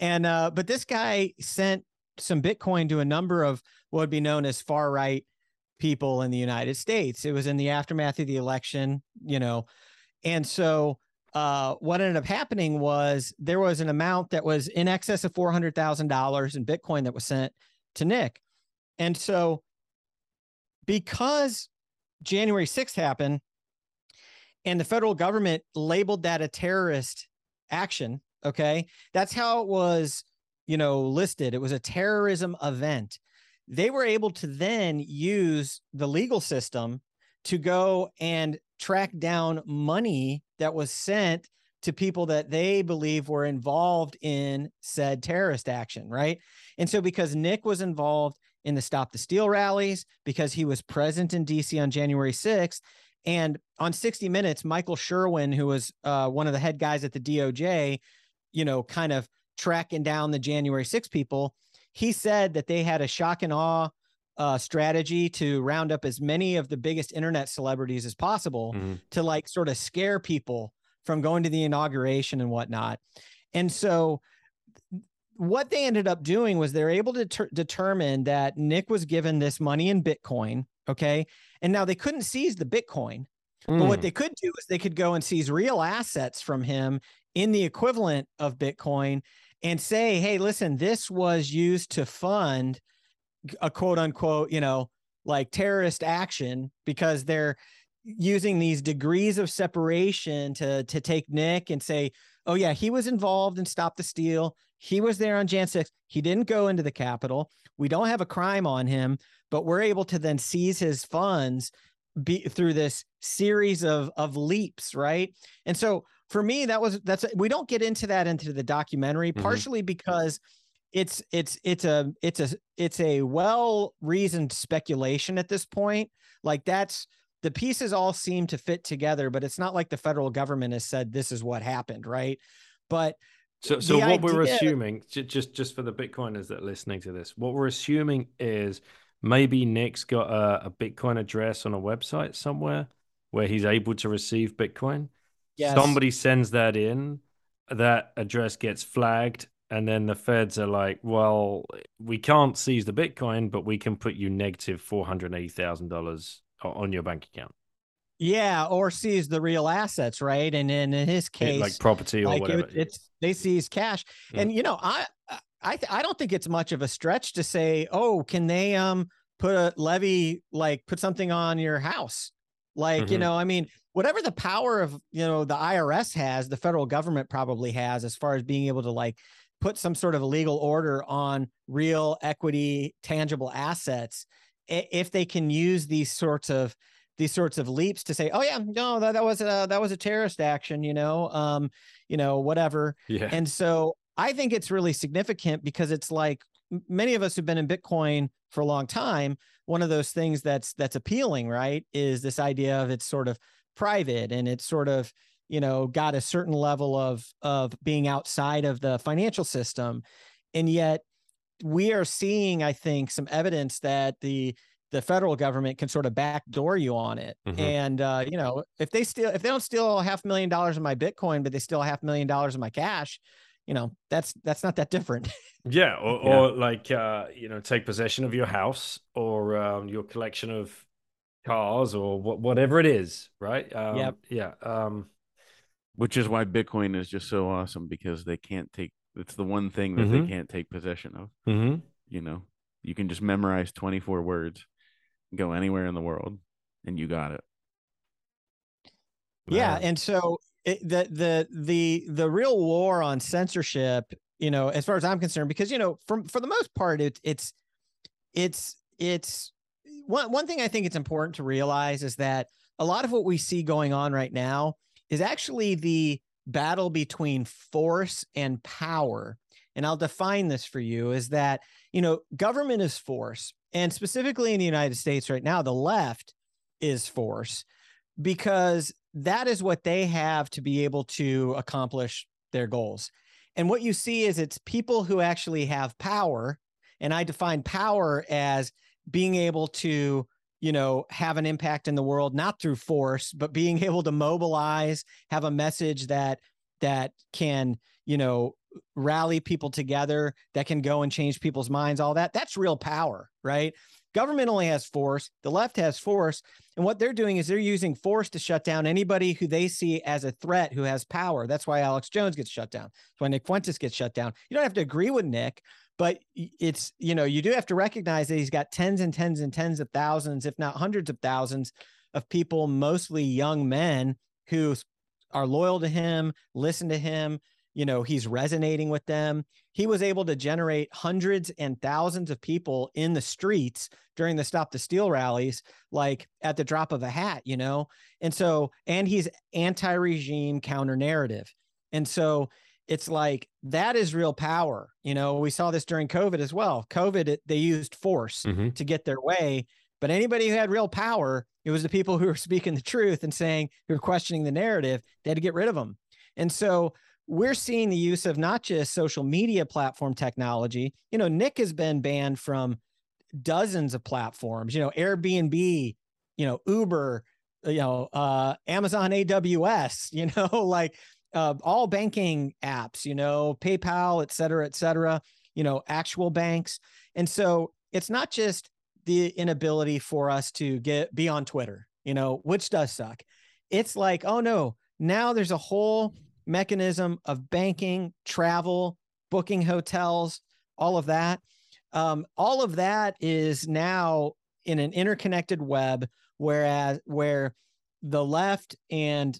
And uh, but this guy sent some Bitcoin to a number of what would be known as far right people in the United States. It was in the aftermath of the election, you know. And so uh, what ended up happening was there was an amount that was in excess of four hundred thousand dollars in Bitcoin that was sent to Nick. And so because January 6th happened and the federal government labeled that a terrorist action, okay? That's how it was, you know, listed. It was a terrorism event. They were able to then use the legal system to go and track down money that was sent to people that they believe were involved in said terrorist action, right? And so because Nick was involved in the Stop the Steal rallies, because he was present in DC on January 6th, and on 60 Minutes, Michael Sherwin, who was uh, one of the head guys at the DOJ, you know, kind of tracking down the January 6 people, he said that they had a shock and awe uh, strategy to round up as many of the biggest internet celebrities as possible Mhm. to like sort of scare people from going to the inauguration and whatnot. And so what they ended up doing was they're able to ter- determine that Nick was given this money in Bitcoin. Okay. And now they couldn't seize the Bitcoin, But what Mm. they could do is they could go and seize real assets from him in the equivalent of Bitcoin and say, hey, listen, this was used to fund a quote unquote, you know, like terrorist action because they're using these degrees of separation to to take Nick and say, oh yeah, he was involved in Stop the Steal. He was there on Jan 6. He didn't go into the Capitol. We don't have a crime on him, but we're able to then seize his funds be through this series of of leaps, right? And so for me, that was that's we don't get into that into the documentary, Mhm. partially because it's it's it's a it's a it's a well reasoned speculation at this point. Like that's the pieces all seem to fit together, but it's not like the federal government has said this is what happened, right? But So, so what we're assuming, just just for the Bitcoiners that are listening to this, what we're assuming is maybe Nick's got a, a Bitcoin address on a website somewhere where he's able to receive Bitcoin. Yes. Somebody sends that in, that address gets flagged, and then the feds are like, "Well, we can't seize the Bitcoin, but we can put you negative negative four hundred eighty thousand dollars on your bank account, yeah, or seize the real assets, right? And in, in his It- case, like property or like whatever." it, it's they seize cash Mm. and you know i i th- i don't think it's much of a stretch to say oh can they um put a levy like put something on your house like you Mhm. know i mean whatever the power of you know the irs has the federal government probably has as far as being able to like put some sort of a legal order on real equity tangible assets if they can use these sorts of these sorts of leaps to say oh yeah no that, that was a that was a terrorist action you know um you know whatever yeah, and so I think it's really significant because it's like many of us who've been in Bitcoin for a long time. One of those things that's that's appealing, right, is this idea of it's sort of private and it's sort of you know got a certain level of of being outside of the financial system, and yet we are seeing, I think, some evidence that the the federal government can sort of backdoor you on it. Mhm. And uh, you know, if they steal, if they don't steal half a half million dollars of my Bitcoin, but they steal half a half million dollars of my cash, you know, that's that's not that different. Yeah, or, Yeah. or like uh, you know, take possession of your house or um, your collection of cars or wha- whatever it is, right? Um, Yep. Yeah. Um, which is why Bitcoin is just so awesome because they can't take it's the one thing that they Mhm. can't take possession of. mhm. You know, you can just memorize 24 words, go anywhere in the world, and you got it. yeah, Man. and so it, the the the the real war on censorship, you know, as far as I'm concerned, because you know, from for the most part, it, it's it's it's one one thing I think it's important to realize is that a lot of what we see going on right now is actually the battle between force and power. And I'll define this for you is that, you know, government is force. And specifically in the United States right now, the left is force because that is what they have to be able to accomplish their goals. And what you see is it's people who actually have power. And I define power as being able to you know have an impact in the world not through force but being able to mobilize have a message that that can you know rally people together that can go and change people's minds all that that's real power right? Government only has force the left has force and what they're doing is they're using force to shut down anybody who they see as a threat who has power. That's why alex jones gets shut down. That's why nick fuentes gets shut down. You don't have to agree with nick but it's you know you do have to recognize that he's got tens and tens and tens of thousands if not hundreds of thousands of people mostly young men who are loyal to him listen to him you know he's resonating with them. He was able to generate hundreds and thousands of people in the streets during the stop the steal rallies like at the drop of a hat you know? And so and he's anti-regime counter narrative and so it's like that is real power you know we saw this during covid as well covid it, they used force Mhm. to get their way but anybody who had real power it was the people who were speaking the truth and saying who were questioning the narrative they had to get rid of them and so we're seeing the use of not just social media platform technology you know nick has been banned from dozens of platforms you know airbnb you know uber you know uh amazon aws you know like uh, all banking apps you know paypal et cetera et cetera you know actual banks and so it's not just the inability for us to get be on twitter you know which does suck it's like, oh no, now there's a whole mechanism of banking, travel, booking hotels, all of that. Um, all of that is now in an interconnected web, whereas where the left and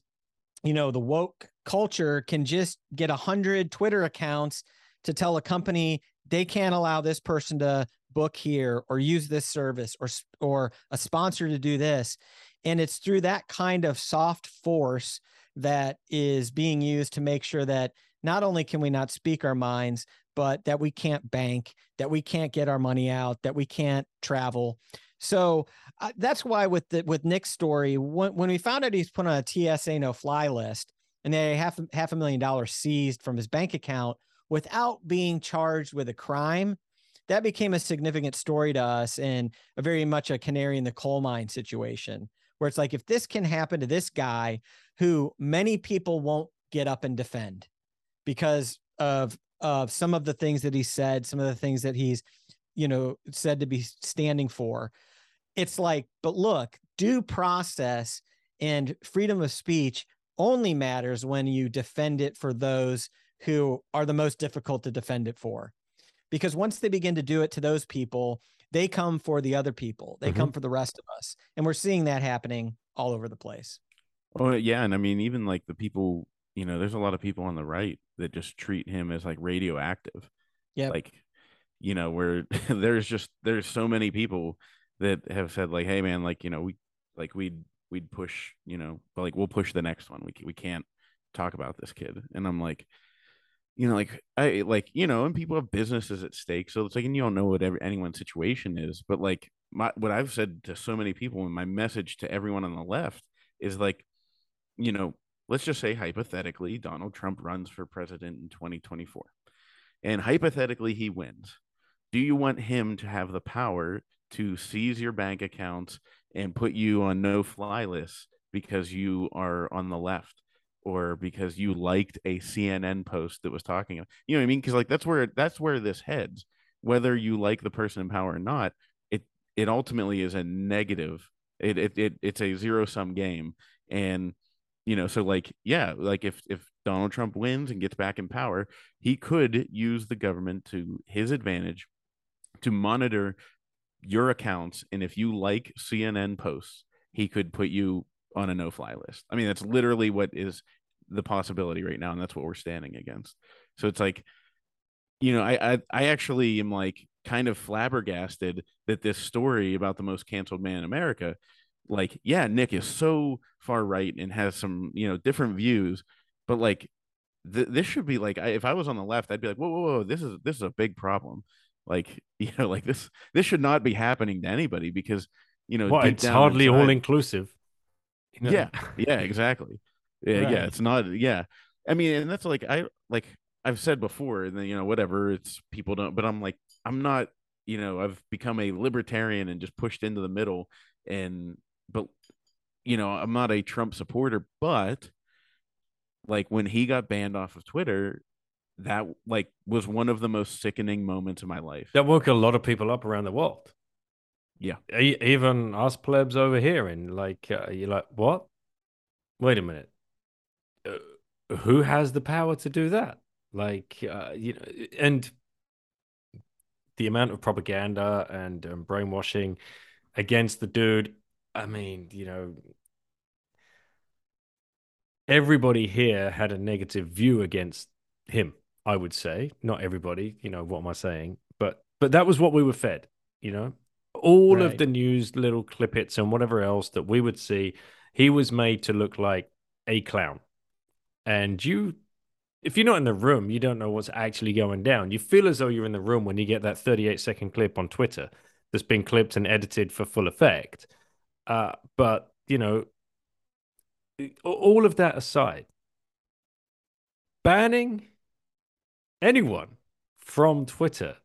you know the woke culture can just get a hundred Twitter accounts to tell a company they can't allow this person to book here or use this service or or a sponsor to do this. And it's through that kind of soft force that is being used to make sure that not only can we not speak our minds but that we can't bank that we can't get our money out that we can't travel. So uh, that's why with the with nick's story when, when we found out he's put on a tsa no fly list and they half half a million dollars seized from his bank account without being charged with a crime that became a significant story to us and a very much a canary in the coal mine situation where it's like if this can happen to this guy who many people won't get up and defend because of of some of the things that he said some of the things that he's you know said to be standing for it's like but look due process and freedom of speech only matters when you defend it for those who are the most difficult to defend it for. Because once they begin to do it to those people they come for the other people. They mm-hmm. come for the rest of us. And we're seeing that happening all over the place. Oh yeah. And i mean even like the people you know there's a lot of people on the right that just treat him as like radioactive. Yeah like you know where there's just there's so many people that have said like hey man like you know we like we'd we'd push you know like we'll push the next one we, we can't talk about this kid and i'm like you know, like I like you know, and people have businesses at stake, so it's like, and you don't know what every, anyone's situation is, but like my what I've said to so many people, and my message to everyone on the left is like, you know, let's just say hypothetically, Donald Trump runs for president in 2024, and hypothetically he wins. Do you want him to have the power to seize your bank accounts and put you on no fly lists because you are on the left? or because you liked a CNN post that was talking, about, you know what I mean? Because like that's where that's where this heads. Whether you like the person in power or not, it it ultimately is a negative. It it, it it's a zero sum game, and you know, so like yeah, like if if Donald Trump wins and gets back in power, he could use the government to his advantage to monitor your accounts, and if you like CNN posts, he could put you on a no fly list. I mean, that's literally what is the possibility right now, and that's what we're standing against. So it's like, you know, I I, I actually am like kind of flabbergasted that this story about the most canceled man in America, like, yeah, Nick is so far right and has some, you know, different views, but like th- this should be like I, if I was on the left, I'd be like, whoa, whoa, whoa, this is this is a big problem. Like, you know, like this this should not be happening to anybody because you know, well, it's hardly all inclusive. You know? Yeah, yeah, exactly. Yeah, right. yeah, it's not. Yeah, I mean, and that's like I like I've said before, and then you know whatever it's people don't, but I'm like I'm not. You know, I've become a libertarian and just pushed into the middle, and but you know I'm not a Trump supporter, but like when he got banned off of Twitter, that like was one of the most sickening moments of my life. That woke a lot of people up around the world. Yeah, even us plebs over here, and like uh, you're like, what? Wait a minute. Uh, who has the power to do that? Like, uh, you know, and the amount of propaganda and um, brainwashing against the dude. I mean, you know, everybody here had a negative view against him. I would say, not everybody. You know, what am I saying? But but that was what we were fed. You know, all right. of the news, little clippets, and whatever else that we would see, he was made to look like a clown. And you, if you're not in the room, you don't know what's actually going down. You feel as though you're in the room when you get that 38 second clip on Twitter that's been clipped and edited for full effect. Uh, but, you know, all of that aside, banning anyone from Twitter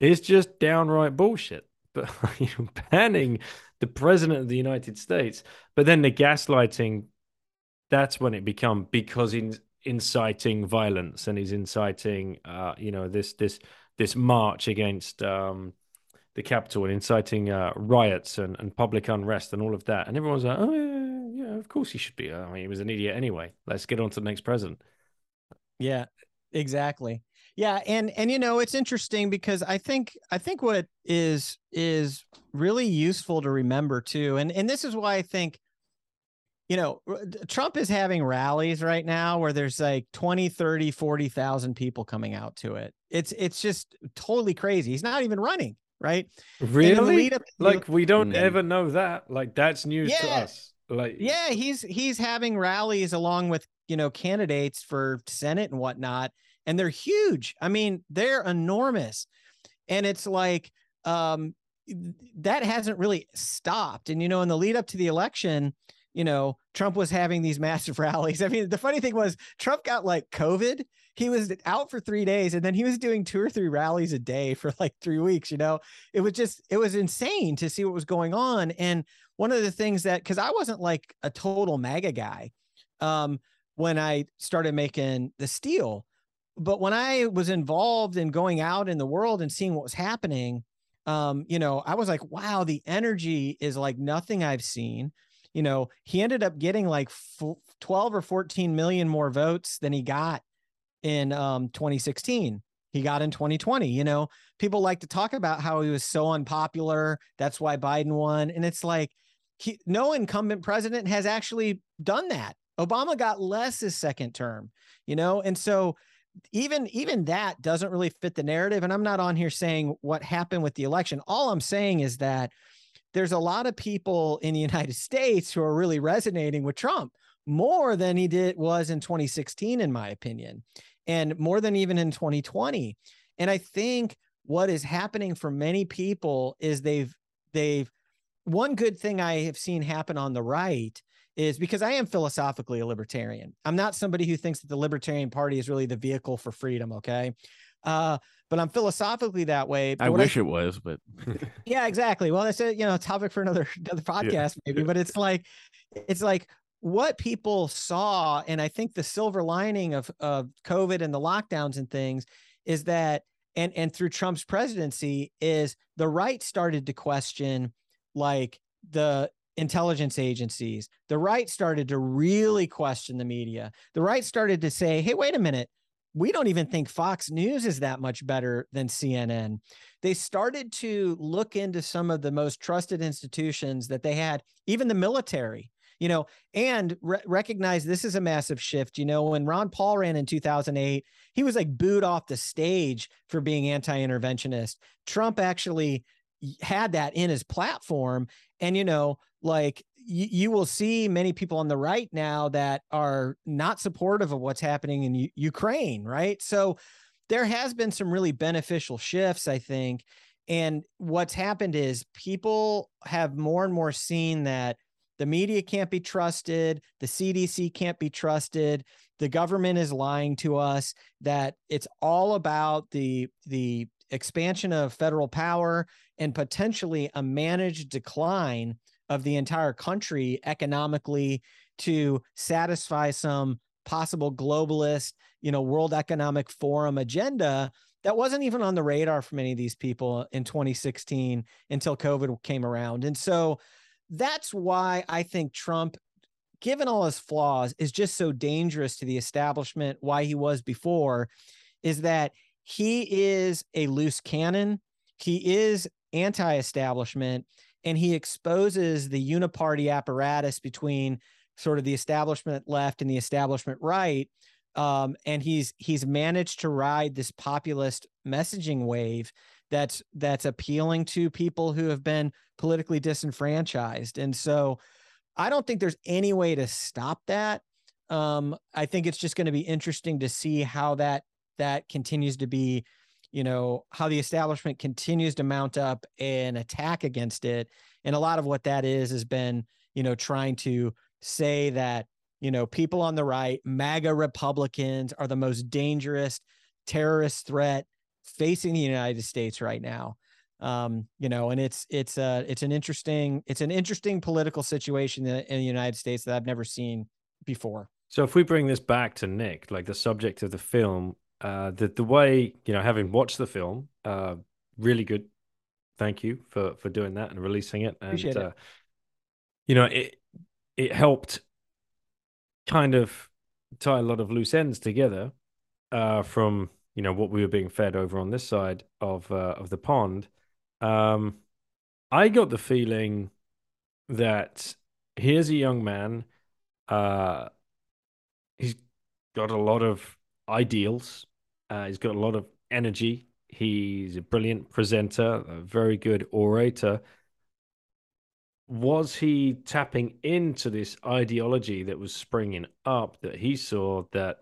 is just downright bullshit but you know, banning the president of the United States, but then the gaslighting, that's when it become because he's inciting violence and he's inciting, uh, you know, this this this march against um, the Capitol and inciting uh, riots and, and public unrest and all of that. And everyone's like, oh yeah, yeah, of course he should be. I mean, he was an idiot anyway. Let's get on to the next president. Yeah, exactly. Yeah, and and you know it's interesting because I think I think what is is really useful to remember too, and and this is why I think you know Trump is having rallies right now where there's like 20, 30, 40,000 people coming out to it. It's it's just totally crazy. He's not even running, right? Really? Like we don't mm-hmm. ever know that. Like that's news yeah. to us. Like Yeah, he's he's having rallies along with, you know, candidates for Senate and whatnot and they're huge. I mean, they're enormous. And it's like um that hasn't really stopped. And you know, in the lead up to the election, you know, Trump was having these massive rallies. I mean, the funny thing was Trump got like COVID. He was out for three days and then he was doing two or three rallies a day for like three weeks. You know, it was just, it was insane to see what was going on. And one of the things that, cause I wasn't like a total MAGA guy um, when I started making the steal, but when I was involved in going out in the world and seeing what was happening, um, you know, I was like, wow, the energy is like nothing I've seen. You know, he ended up getting like 12 or 14 million more votes than he got in um, 2016. He got in 2020. You know, people like to talk about how he was so unpopular. That's why Biden won. And it's like, he, no incumbent president has actually done that. Obama got less his second term, you know, and so even even that doesn't really fit the narrative and i'm not on here saying what happened with the election. All i'm saying is that there's a lot of people in the united states who are really resonating with trump more than he did was in 2016 in my opinion and more than even in 2020 and i think what is happening for many people is they've they've one good thing i have seen happen on the right is because I am philosophically a libertarian. I'm not somebody who thinks that the Libertarian Party is really the vehicle for freedom. Okay. Uh, but I'm philosophically that way. I wish I, it was, but yeah, exactly. Well, that's a you know topic for another another podcast yeah. maybe. But it's like it's like what people saw, and I think the silver lining of of COVID and the lockdowns and things is that and and through Trump's presidency is the right started to question like the intelligence agencies. The right started to really question the media. The right started to say, hey, wait a minute. We don't even think Fox News is that much better than CNN. They started to look into some of the most trusted institutions that they had, even the military, you know, and re- recognize this is a massive shift. You know, when Ron Paul ran in 2008, he was like booed off the stage for being anti interventionist. Trump actually had that in his platform. And, you know, like you, you will see many people on the right now that are not supportive of what's happening in U- Ukraine, right? So there has been some really beneficial shifts, I think. And what's happened is people have more and more seen that the media can't be trusted, the CDC can't be trusted, the government is lying to us, that it's all about the the expansion of federal power and potentially a managed decline of the entire country economically to satisfy some possible globalist, you know, World Economic Forum agenda that wasn't even on the radar for many of these people in 2016 until COVID came around. And so that's why I think Trump, given all his flaws, is just so dangerous to the establishment. Why he was before is that he is a loose cannon. He is anti establishment and he exposes the uniparty apparatus between sort of the establishment left and the establishment right um, and he's he's managed to ride this populist messaging wave that's that's appealing to people who have been politically disenfranchised and so i don't think there's any way to stop that um, i think it's just going to be interesting to see how that that continues to be you know how the establishment continues to mount up an attack against it. And a lot of what that is has been you know trying to say that you know people on the right maga republicans are the most dangerous terrorist threat facing the united states right now. Um you know and it's it's uh it's an interesting it's an interesting political situation in the united states that i've never seen before. So if we bring this back to nick like the subject of the film uh, the the way you know, having watched the film, uh, really good. Thank you for for doing that and releasing it. And Appreciate uh, you know, it it helped kind of tie a lot of loose ends together uh, from you know what we were being fed over on this side of uh, of the pond. Um, I got the feeling that here's a young man. Uh, he's got a lot of ideals. Uh, he's got a lot of energy. He's a brilliant presenter, a very good orator. Was he tapping into this ideology that was springing up that he saw that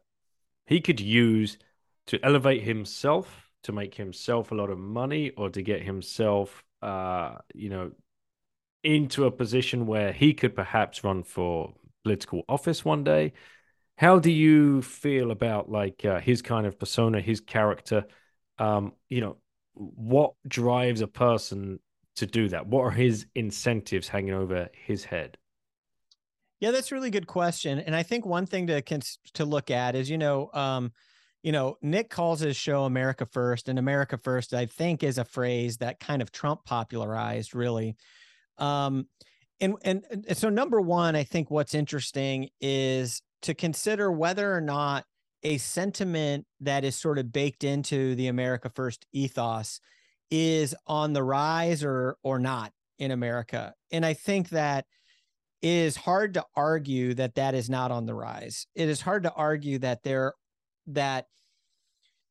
he could use to elevate himself, to make himself a lot of money, or to get himself, uh, you know, into a position where he could perhaps run for political office one day? How do you feel about like uh, his kind of persona, his character? Um, you know, what drives a person to do that? What are his incentives hanging over his head? Yeah, that's a really good question. And I think one thing to to look at is, you know, um, you know, Nick calls his show America First, and America First, I think, is a phrase that kind of Trump popularized, really. Um, and, and and so number one, I think what's interesting is to consider whether or not a sentiment that is sort of baked into the America First ethos is on the rise or or not in America. And I think that it is hard to argue that that is not on the rise. It is hard to argue that there that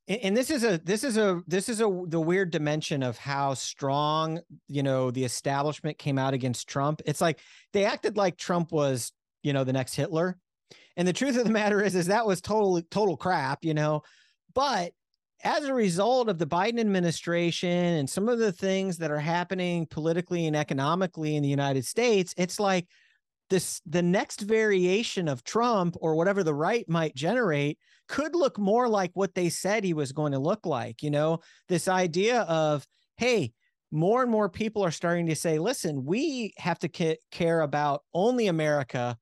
and this is a this is a this is a the weird dimension of how strong you know the establishment came out against Trump. It's like they acted like Trump was you know the next Hitler and the truth of the matter is, is that was total total crap, you know. But as a result of the Biden administration and some of the things that are happening politically and economically in the United States, it's like this the next variation of Trump or whatever the right might generate could look more like what they said he was going to look like. You know, this idea of, hey, more and more people are starting to say, listen, we have to care about only America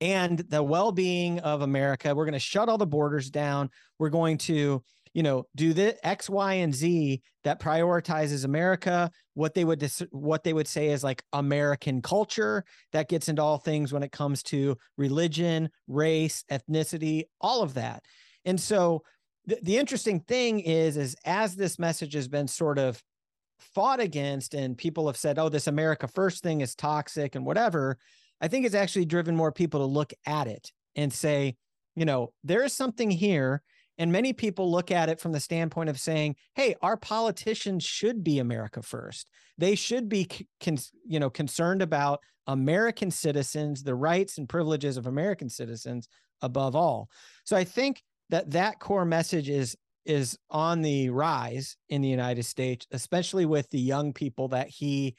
and the well-being of America. We're going to shut all the borders down. We're going to, you know, do the X, Y, and Z that prioritizes America. What they would dis- what they would say is like American culture that gets into all things when it comes to religion, race, ethnicity, all of that. And so the, the interesting thing is, is as this message has been sort of fought against and people have said, oh, this America first thing is toxic and whatever I think it's actually driven more people to look at it and say, you know, there is something here. And many people look at it from the standpoint of saying, hey, our politicians should be America first. They should be, con- you know, concerned about American citizens, the rights and privileges of American citizens above all. So I think that that core message is is on the rise in the United States, especially with the young people that he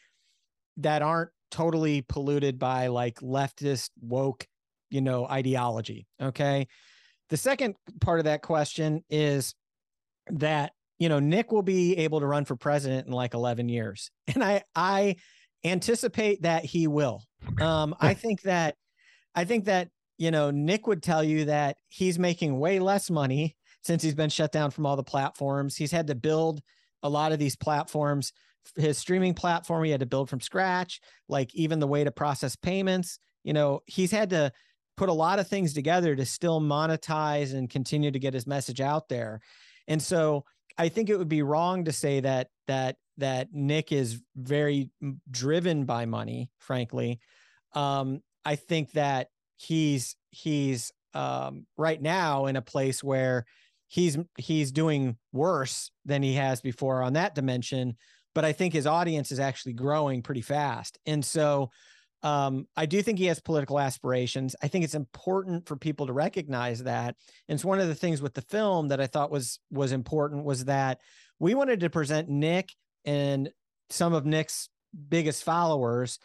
that aren't totally polluted by like leftist woke, you know, ideology. Okay. The second part of that question is that, you know, Nick will be able to run for president in like 11 years. And I, I anticipate that he will. Um, I think that, I think that, you know, Nick would tell you that he's making way less money since he's been shut down from all the platforms. He's had to build a lot of these platforms his streaming platform he had to build from scratch like even the way to process payments you know he's had to put a lot of things together to still monetize and continue to get his message out there. And so i think it would be wrong to say that that that nick is very driven by money frankly. Um i think that he's he's um right now in a place where he's he's doing worse than he has before on that dimension but I think his audience is actually growing pretty fast. And so um, I do think he has political aspirations. I think it's important for people to recognize that. And it's one of the things with the film that I thought was was important was that we wanted to present Nick and some of Nick's biggest followers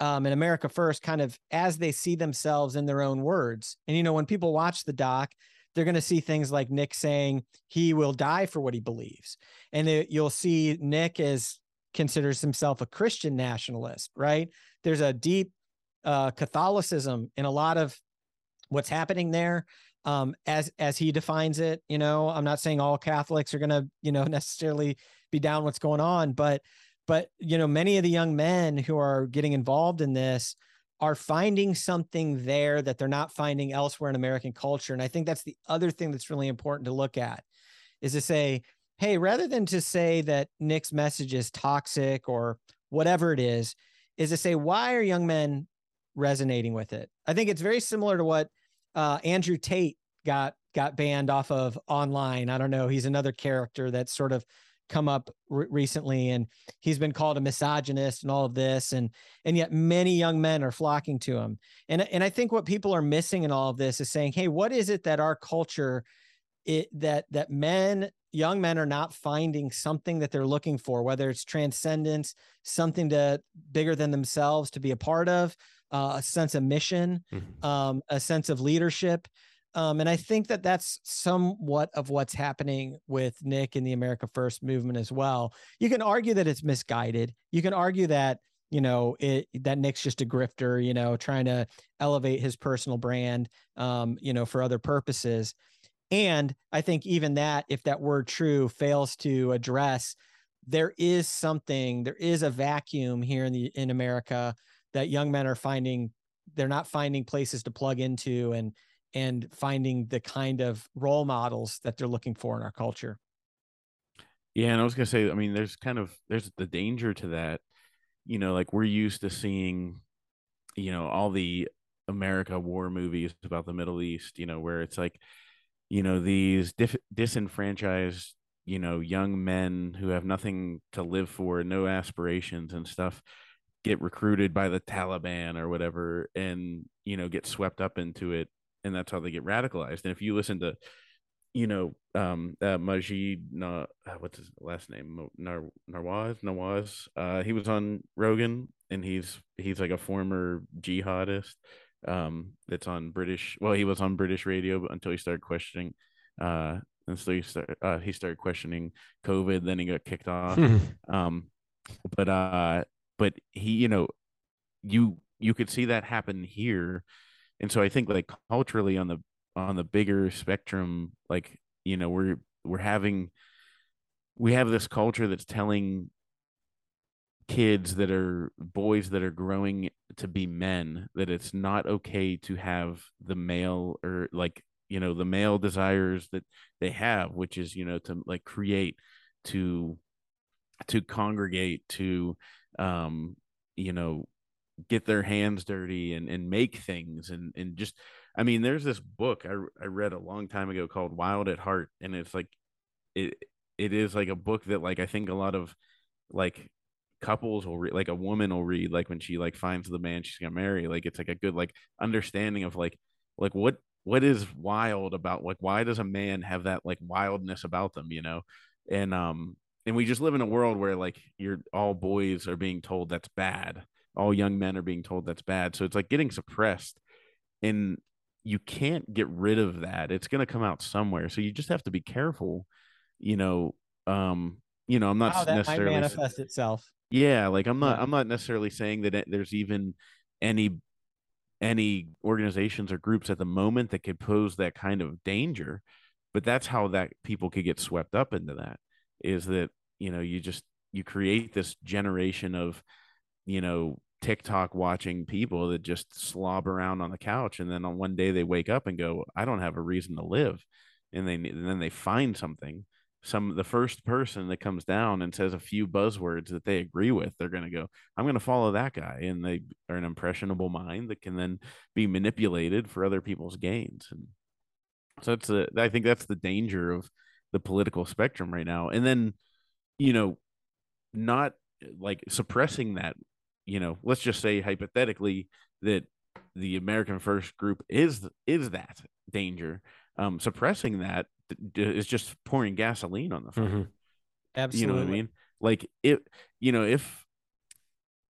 um, in America First, kind of as they see themselves in their own words. And you know, when people watch the doc, they're going to see things like Nick saying he will die for what he believes. And it, you'll see Nick as considers himself a Christian nationalist, right? There's a deep uh, Catholicism in a lot of what's happening there. Um, as as he defines it, you know, I'm not saying all Catholics are going to, you know, necessarily be down what's going on, but but you know, many of the young men who are getting involved in this are finding something there that they're not finding elsewhere in American culture. And I think that's the other thing that's really important to look at is to say, hey, rather than to say that Nick's message is toxic or whatever it is, is to say, why are young men resonating with it? I think it's very similar to what uh, Andrew Tate got got banned off of online. I don't know. He's another character that's sort of come up re- recently and he's been called a misogynist and all of this and and yet many young men are flocking to him and and i think what people are missing in all of this is saying hey what is it that our culture it that that men young men are not finding something that they're looking for whether it's transcendence something to bigger than themselves to be a part of uh, a sense of mission mm-hmm. um, a sense of leadership um, and I think that that's somewhat of what's happening with Nick and the America First movement as well. You can argue that it's misguided. You can argue that you know it that Nick's just a grifter, you know, trying to elevate his personal brand, um, you know, for other purposes. And I think even that, if that were true, fails to address there is something, there is a vacuum here in the in America that young men are finding. They're not finding places to plug into, and and finding the kind of role models that they're looking for in our culture. Yeah, and I was gonna say, I mean, there's kind of there's the danger to that. You know, like we're used to seeing, you know, all the America war movies about the Middle East. You know, where it's like, you know, these dif- disenfranchised, you know, young men who have nothing to live for, no aspirations and stuff, get recruited by the Taliban or whatever, and you know, get swept up into it and that's how they get radicalized. And if you listen to, you know, um, uh, Maajid, uh, what's his last name? Nar- Nawaz, Nawaz. Uh, he was on Rogan, and he's he's like a former jihadist. Um, that's on British. Well, he was on British radio until he started questioning. Uh, and so he started uh, he started questioning COVID. Then he got kicked off. um, but uh, but he, you know, you you could see that happen here and so i think like culturally on the on the bigger spectrum like you know we're we're having we have this culture that's telling kids that are boys that are growing to be men that it's not okay to have the male or like you know the male desires that they have which is you know to like create to to congregate to um you know get their hands dirty and, and make things and, and just I mean there's this book I, I read a long time ago called Wild at Heart and it's like it it is like a book that like I think a lot of like couples will read like a woman will read like when she like finds the man she's gonna marry like it's like a good like understanding of like like what what is wild about like why does a man have that like wildness about them you know? And um and we just live in a world where like you're all boys are being told that's bad all young men are being told that's bad. So it's like getting suppressed. And you can't get rid of that. It's going to come out somewhere. So you just have to be careful, you know, um, you know, I'm not How that necessarily might manifest itself. Yeah, like I'm not Yeah. I'm not necessarily saying that it- there's even any any organizations or groups at the moment that could pose that kind of danger, but that's how that people could get swept up into that is that, you know, you just you create this generation of, you know, TikTok watching people that just slob around on the couch, and then on one day they wake up and go, "I don't have a reason to live," and they and then they find something. Some the first person that comes down and says a few buzzwords that they agree with, they're going to go, "I'm going to follow that guy," and they are an impressionable mind that can then be manipulated for other people's gains. And so it's a, I think that's the danger of the political spectrum right now. And then, you know, not like suppressing that you know, let's just say hypothetically that the American First group is is that danger. Um, suppressing that is just pouring gasoline on the fire. Mm-hmm. Absolutely. You know what I mean? Like if you know, if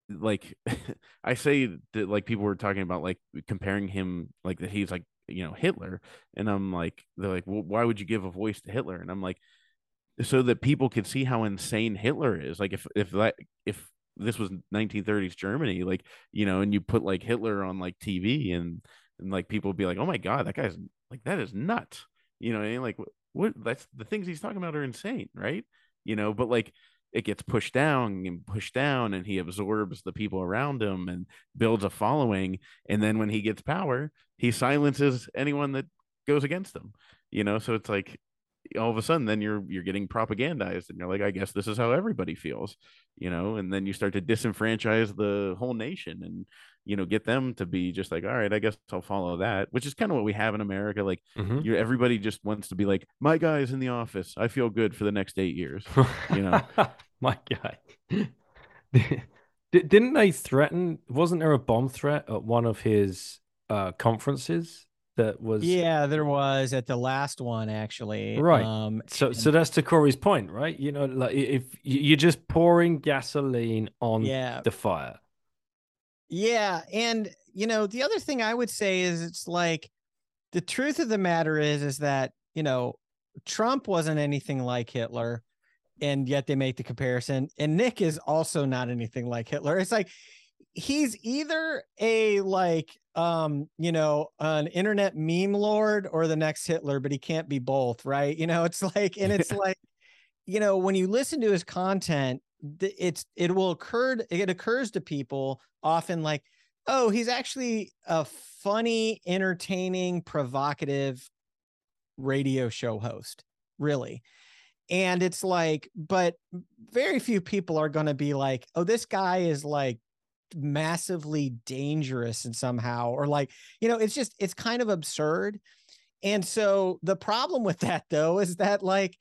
like I say that like people were talking about like comparing him like that he's like you know Hitler, and I'm like they're like, well, why would you give a voice to Hitler? And I'm like, so that people could see how insane Hitler is. Like if if that if this was 1930s Germany, like you know, and you put like Hitler on like TV, and and like people would be like, oh my god, that guy's like that is nuts, you know, and like what, what that's the things he's talking about are insane, right? You know, but like it gets pushed down and pushed down and he absorbs the people around him and builds a following and then when he gets power he silences anyone that goes against him you know so it's like all of a sudden then you're you're getting propagandized and you're like i guess this is how everybody feels you know and then you start to disenfranchise the whole nation and you know get them to be just like all right i guess i'll follow that which is kind of what we have in america like Mhm. you everybody just wants to be like my guy is in the office i feel good for the next eight years you know my guy. Didn't they threaten? Wasn't there a bomb threat at one of his uh, conferences that was? Yeah, there was at the last one actually. Right. Um, So, and- so that's to Corey's point, right? You know, like if you're just pouring gasoline on yeah, the fire. Yeah, and you know, the other thing I would say is it's like the truth of the matter is is that, you know, Trump wasn't anything like Hitler and yet they make the comparison and Nick is also not anything like Hitler. It's like he's either a like um, you know, an internet meme lord or the next Hitler, but he can't be both, right? You know, it's like and it's like you know, when you listen to his content, it's it will occur it occurs to people often like, oh, he's actually a funny, entertaining, provocative radio show host, really. And it's like, but very few people are going to be like, oh, this guy is like massively dangerous and somehow, or like, you know, it's just, it's kind of absurd. And so the problem with that though is that like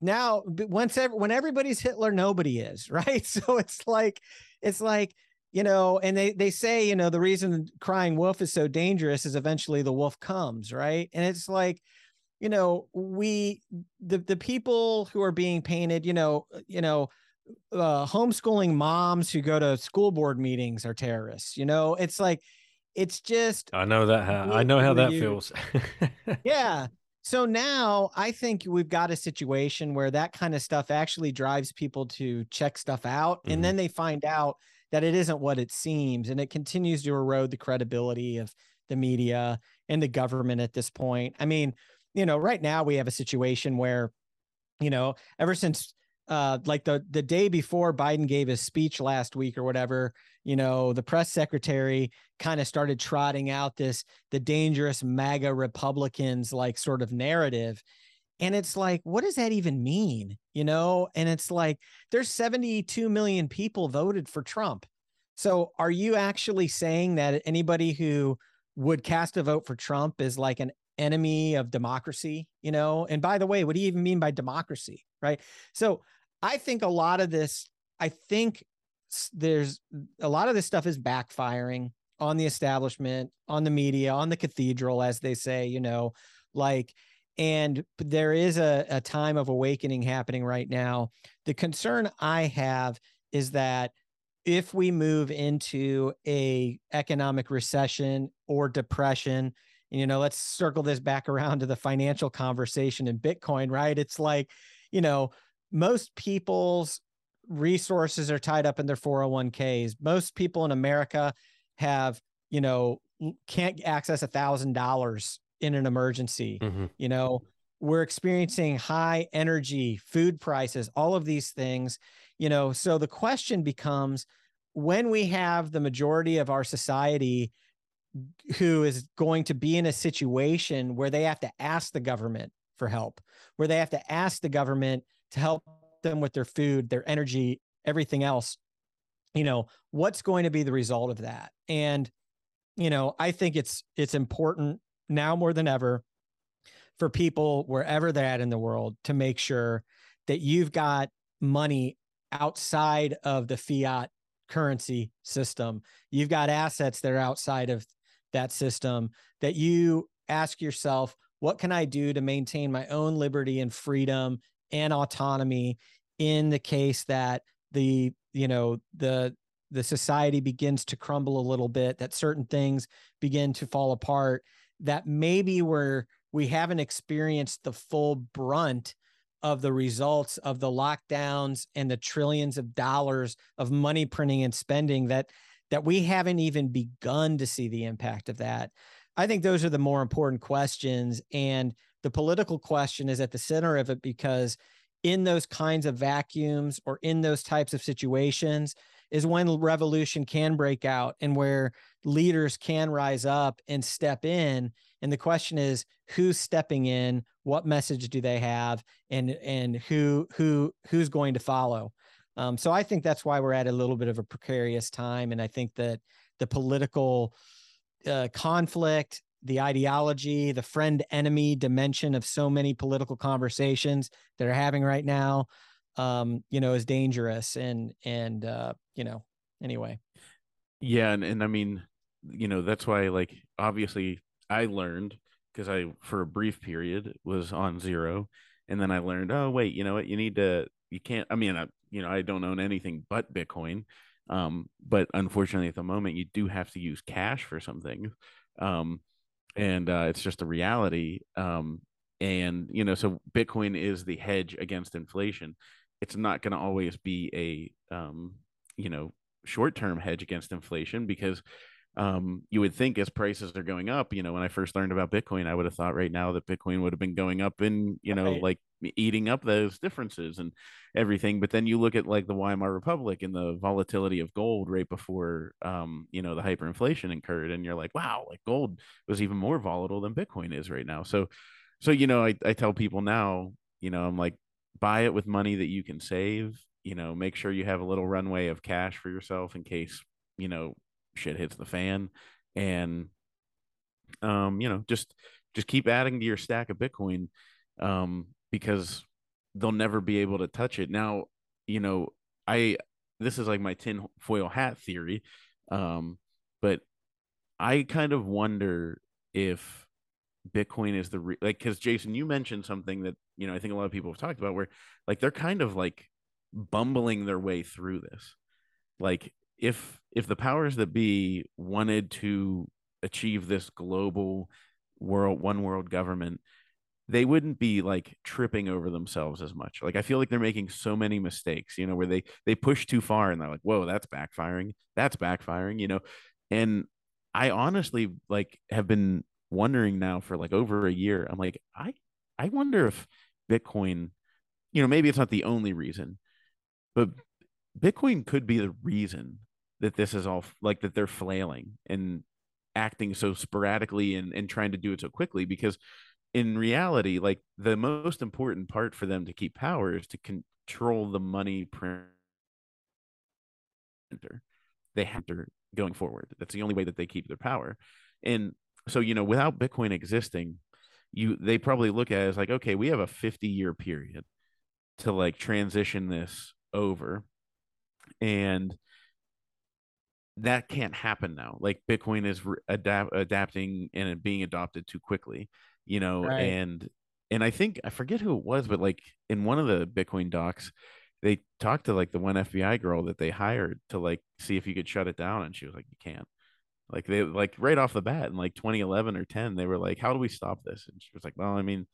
now once ever when everybody's Hitler, nobody is, right? So it's like, it's like, you know, and they they say, you know, the reason crying wolf is so dangerous is eventually the wolf comes, right? And it's like, you know, we the the people who are being painted, you know, you know, uh, homeschooling moms who go to school board meetings are terrorists. You know, it's like, it's just I know that. How, I know how that you- feels. yeah. So now I think we've got a situation where that kind of stuff actually drives people to check stuff out. Mhm. And then they find out that it isn't what it seems. And it continues to erode the credibility of the media and the government at this point. I mean, you know, right now we have a situation where, you know, ever since uh like the the day before Biden gave his speech last week or whatever, you know, the press secretary kind of started trotting out this the dangerous MAGA Republicans like sort of narrative. And it's like, what does that even mean? You know, and it's like there's 72 million people voted for Trump. So are you actually saying that anybody who would cast a vote for Trump is like an enemy of democracy? You know, and by the way, what do you even mean by democracy? Right. So I think a lot of this, I think there's a lot of this stuff is backfiring on the establishment, on the media, on the cathedral, as they say, you know, like, and there is a, a time of awakening happening right now. The concern I have is that if we move into a economic recession or depression, you know, let's circle this back around to the financial conversation in Bitcoin, right? It's like, you know, most people's resources are tied up in their 401ks. Most people in America have, you know, can't access a thousand dollars in an emergency. Mhm. You know, we're experiencing high energy, food prices, all of these things, you know. So the question becomes when we have the majority of our society who is going to be in a situation where they have to ask the government for help, where they have to ask the government to help them with their food, their energy, everything else. You know, what's going to be the result of that? And you know, I think it's it's important now more than ever for people wherever they're at in the world to make sure that you've got money outside of the fiat currency system. You've got assets that are outside of that system that you ask yourself, what can I do to maintain my own liberty and freedom and autonomy in the case that the, you know, the the society begins to crumble a little bit, that certain things begin to fall apart, that maybe we're we haven't experienced the full brunt of the results of the lockdowns and the trillions of dollars of money printing and spending that that we haven't even begun to see the impact of that. I think those are the more important questions and the political question is at the center of it because in those kinds of vacuums or in those types of situations is when revolution can break out and where leaders can rise up and step in. And the question is who's stepping in? What message do they have? And and who who who's going to follow? Um, so i think that's why we're at a little bit of a precarious time. And i think that the political uh, conflict the ideology the friend enemy dimension of so many political conversations that are having right now um, you know is dangerous and and uh, you know anyway. Yeah and, and i mean you know that's why like obviously i learned because i for a brief period was on zero and then i learned oh wait you know what? You need to you can't i mean I, you know i don't own anything but bitcoin um, but unfortunately at the moment you do have to use cash for something um, and uh, it's just a reality um, and you know so bitcoin is the hedge against inflation. It's not going to always be a um, you know short-term hedge against inflation because um, you would think as prices are going up, you know, when I first learned about Bitcoin, I would have thought right now that Bitcoin would have been going up and, you know, right. like eating up those differences and everything. But then you look at like the Weimar Republic and the volatility of gold right before, um, you know, the hyperinflation occurred. And you're like, wow, like gold was even more volatile than Bitcoin is right now. So, so, you know, I, I tell people now, you know, I'm like, buy it with money that you can save, you know, make sure you have a little runway of cash for yourself in case, you know, shit hits the fan. And um you know just just keep adding to your stack of bitcoin um because they'll never be able to touch it. Now you know i this is like my tin foil hat theory um but i kind of wonder if bitcoin is the re- like because jason you mentioned something that you know i think a lot of people have talked about where like they're kind of like bumbling their way through this. Like if if the powers that be wanted to achieve this global world one world government they wouldn't be like tripping over themselves as much. Like i feel like they're making so many mistakes you know where they they push too far and they're like whoa that's backfiring. That's backfiring you know? And i honestly like have been wondering now for like over a year. I'm like i i wonder if bitcoin you know maybe it's not the only reason but bitcoin could be the reason that this is all like that they're flailing and acting so sporadically and, and trying to do it so quickly because in reality like the most important part for them to keep power is to control the money printer they have to going forward. That's the only way that they keep their power. And so you know without bitcoin existing you they probably look at it as like okay we have a 50 year period to like transition this over and that can't happen now. Like Bitcoin is re- adapt adapting and being adopted too quickly, you know, right. and and I think I forget who it was, but like in one of the Bitcoin docs, they talked to like the one FBI girl that they hired to like see if you could shut it down, and she was like, "You can't." Like they like right off the bat in like 2011 or 10, they were like, "How do we stop this?" And she was like, "Well, I mean,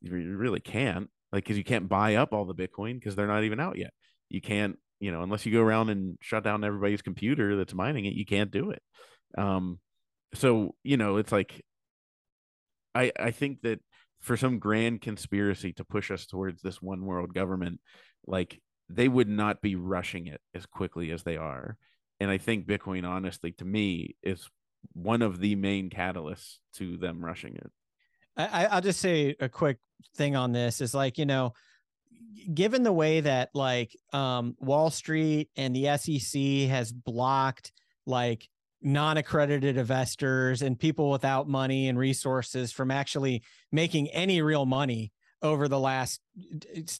you really can't, like, because you can't buy up all the Bitcoin because they're not even out yet. You can't you know, unless you go around and shut down everybody's computer that's mining it, you can't do it. Um, so you know, it's like I I think that for some grand conspiracy to push us towards this one world government, like they would not be rushing it as quickly as they are. And I think Bitcoin, honestly, to me, is one of the main catalysts to them rushing it. I, I'll just say a quick thing on this is like, you know, given the way that like um, Wall Street and the SEC has blocked like non-accredited investors and people without money and resources from actually making any real money over the last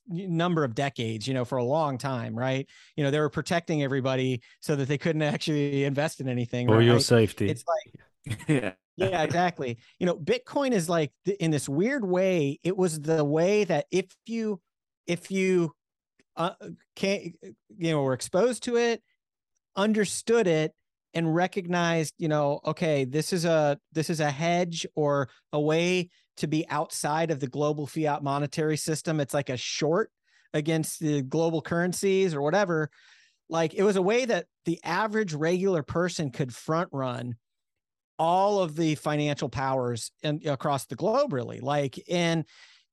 number of decades you know for a long time right? You know they were protecting everybody so that they couldn't actually invest in anything for right? your safety. It's like yeah. Yeah exactly. You know bitcoin is like in this weird way it was the way that if you if you uh, can't, you know, were exposed to it, understood it, and recognized, you know, okay, this is a this is a hedge or a way to be outside of the global fiat monetary system. It's like a short against the global currencies or whatever. Like it was a way that the average regular person could front run all of the financial powers and across the globe, really. Like, and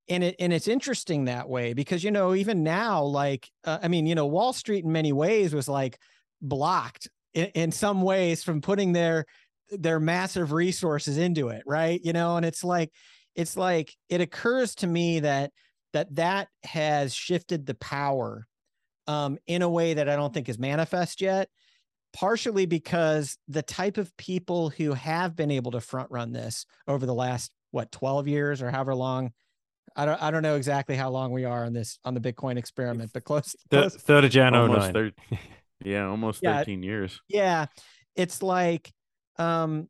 and it and it's interesting that way because you know even now like uh, i mean you know wall street in many ways was like blocked in, in some ways from putting their their massive resources into it right? You know and it's like it's like it occurs to me that that that has shifted the power um, in a way that i don't think is manifest yet partially because the type of people who have been able to front run this over the last what 12 years or however long I don't I don't know exactly how long we are on this on the Bitcoin experiment, but close. Th- third of Jan almost 09. thir- yeah, almost Yeah. 13 years. yeah, it's like um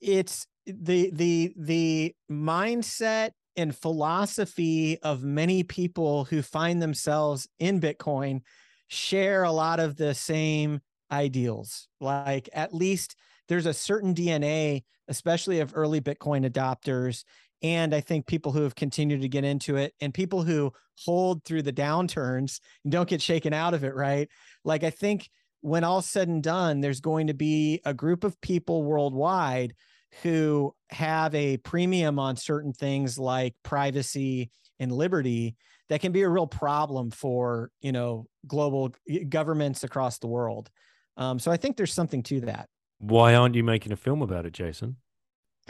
it's the the the mindset and philosophy of many people who find themselves in Bitcoin share a lot of the same ideals. Like at least there's a certain DNA, especially of early Bitcoin adopters. And I think people who have continued to get into it and people who hold through the downturns and don't get shaken out of it, right? Like, I think when all's said and done, there's going to be a group of people worldwide who have a premium on certain things like privacy and liberty that can be a real problem for you know global governments across the world um, so i think there's something to that Why aren't you making a film about it, Jason?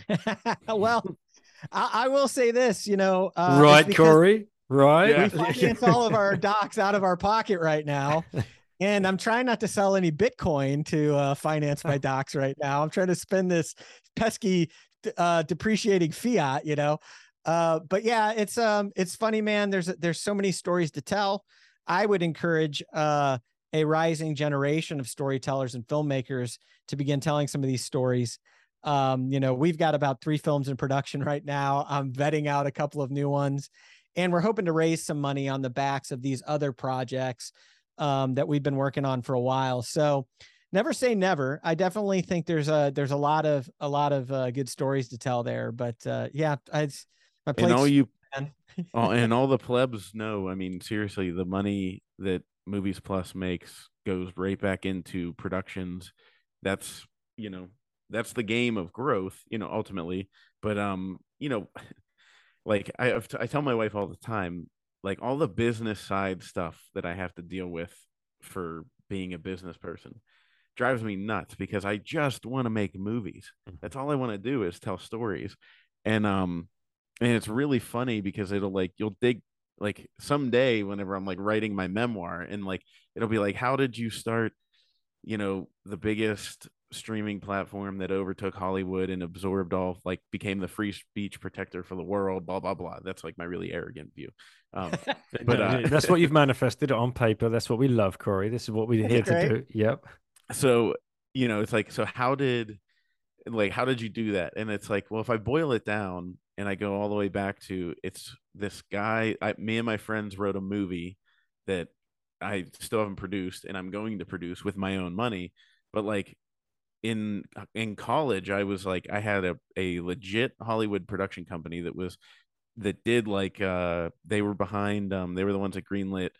well I, I will say this you know uh, right, because Corey. Right. Yeah. we finance all of our docs out of our pocket right now and i'm trying not to sell any bitcoin to uh, finance my docs right now i'm trying to spend this pesky uh, depreciating fiat you know uh, but yeah it's um it's funny man there's there's so many stories to tell i would encourage uh, a rising generation of storytellers and filmmakers to begin telling some of these stories um, you know we've got about three films in production right now i'm vetting out a couple of new ones and we're hoping to raise some money on the backs of these other projects um, that we've been working on for a while. So never say never. I definitely think there's a there's a lot of a lot of uh, good stories to tell there. But uh, yeah, I, it's my And all you all, and all the plebs know. I mean, seriously, the money that Movies Plus makes goes right back into productions. That's you know, that's the game of growth. You know, ultimately. But um, you know, like I t- I tell my wife all the time, like all the business side stuff that I have to deal with for being a business person drives me nuts because I just want to make movies. Mhm. That's all I want to do is tell stories. And um and it's really funny because it'll like you'll dig like someday whenever I'm like writing my memoir and like it'll be like how did you start you know the biggest streaming platform that overtook Hollywood and absorbed all like became the free speech protector for the world blah blah blah that's like my really arrogant view um But, No, uh, that's what you've manifested on paper. That's what we love, Corey. This is what we're here That's to do. Yep. so you know it's like so how did like how did you do that and it's like well if i boil it down and i go all the way back to it's this guy I, me and my friends wrote a movie that i still haven't produced and i'm going to produce with my own money but like in in college i was like i had a, a legit hollywood production company that was that did like uh they were behind um they were the ones that greenlit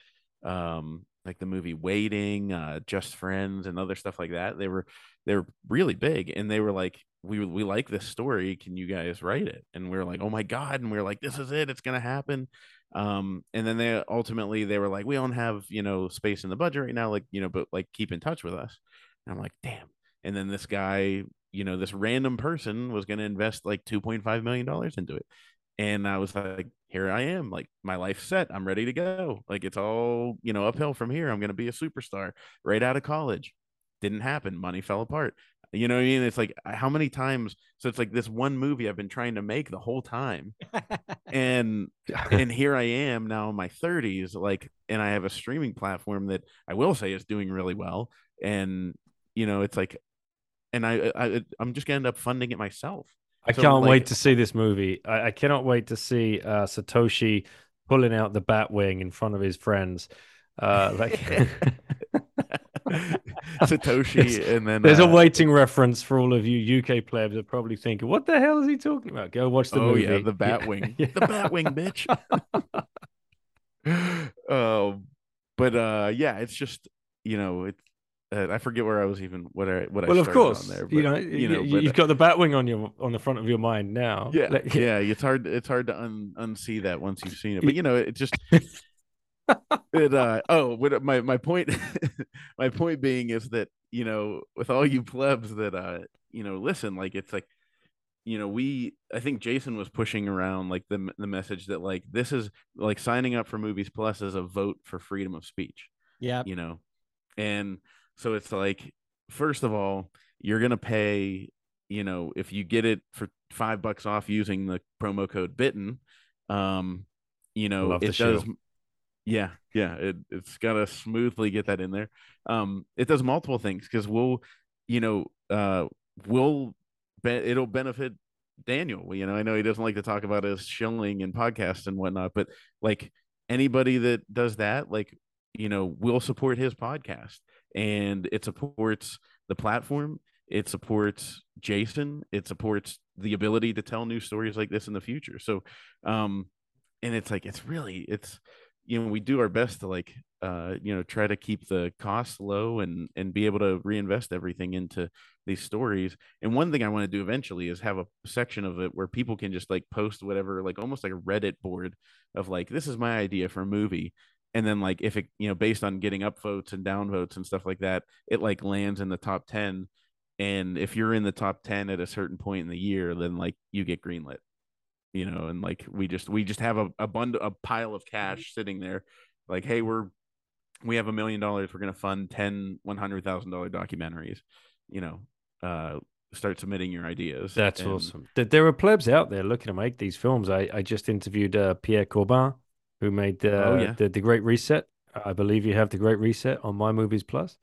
um like the movie waiting uh just friends and other stuff like that. They were they were really big and they were like we we like this story. Can you guys write it? And we were like oh my god. And we were like this is it. It's gonna happen. Um and then they ultimately they were like we don't have you know space in the budget right now like you know but like keep in touch with us. And i'm like damn and then this guy you know this random person was going to invest like 2.5 million dollars into it. And i was like here i am like my life's set i'm ready to go. Like it's all you know uphill from here. I'm going to be a superstar right out of college. Didn't happen. Money fell apart. You know what i mean? It's like how many times? So it's like this one movie i've been trying to make the whole time. And and here I am now in my 30s, like, and I have a streaming platform that I will say is doing really well, and you know, it's like, and I, I I'm just gonna end up funding it myself. I So, can't like- wait to see this movie. I, I cannot wait to see uh, Satoshi pulling out the bat wing in front of his friends. Uh, like Satoshi, and then There's a uh, waiting reference for all of you UK plebs that probably thinking, "What the hell is he talking about?" Go watch the movie. oh movie. yeah, the Batwing, Yeah. the Batwing, bitch. um, but uh, yeah, it's just you know, it uh, I forget where I was even what I what I well, of started on course, there. you know, you know, you, but, have got the Batwing on your on the front of your mind now. yeah, Like, yeah, it's hard it's hard to un, unsee that once you've seen it. But you know, it just it uh oh what my my point my point being is that you know with all you plebs that uh you know listen like it's like you know we i think jason was pushing around like the the message that like this is like signing up for movies plus is a vote for freedom of speech Yeah. you know and so it's like first of all you're gonna pay you know if you get it for five bucks off using the promo code bitten um you know Love it does show. yeah yeah it, it's gotta smoothly get that in there um it does multiple things because we'll you know uh we'll be- it'll benefit daniel you know i know he doesn't like to talk about his shilling and podcasts and whatnot but like anybody that does that like you know will support his podcast and it supports the platform it supports jason it supports the ability to tell new stories like this in the future. So um and it's like it's really it's you know we do our best to like uh you know try to keep the costs low and and be able to reinvest everything into these stories. And one thing i want to do eventually is have a section of it where people can just like post whatever like almost like a reddit board of like this is my idea for a movie and then like if it you know based on getting up votes and down votes and stuff like that it like lands in the top 10 and if you're in the top 10 at a certain point in the year then like you get greenlit you know and like we just we just have a, a bundle a pile of cash sitting there. Like hey we're we have a million dollars we're going to fund 10 100000 dollar documentaries you know uh start submitting your ideas. That's And- awesome. There, there are plebs out there looking to make these films. I, I just interviewed uh, Pierre Corbin, who made the, Oh, yeah. the the Great Reset. I believe you have the Great Reset on My Movies Plus.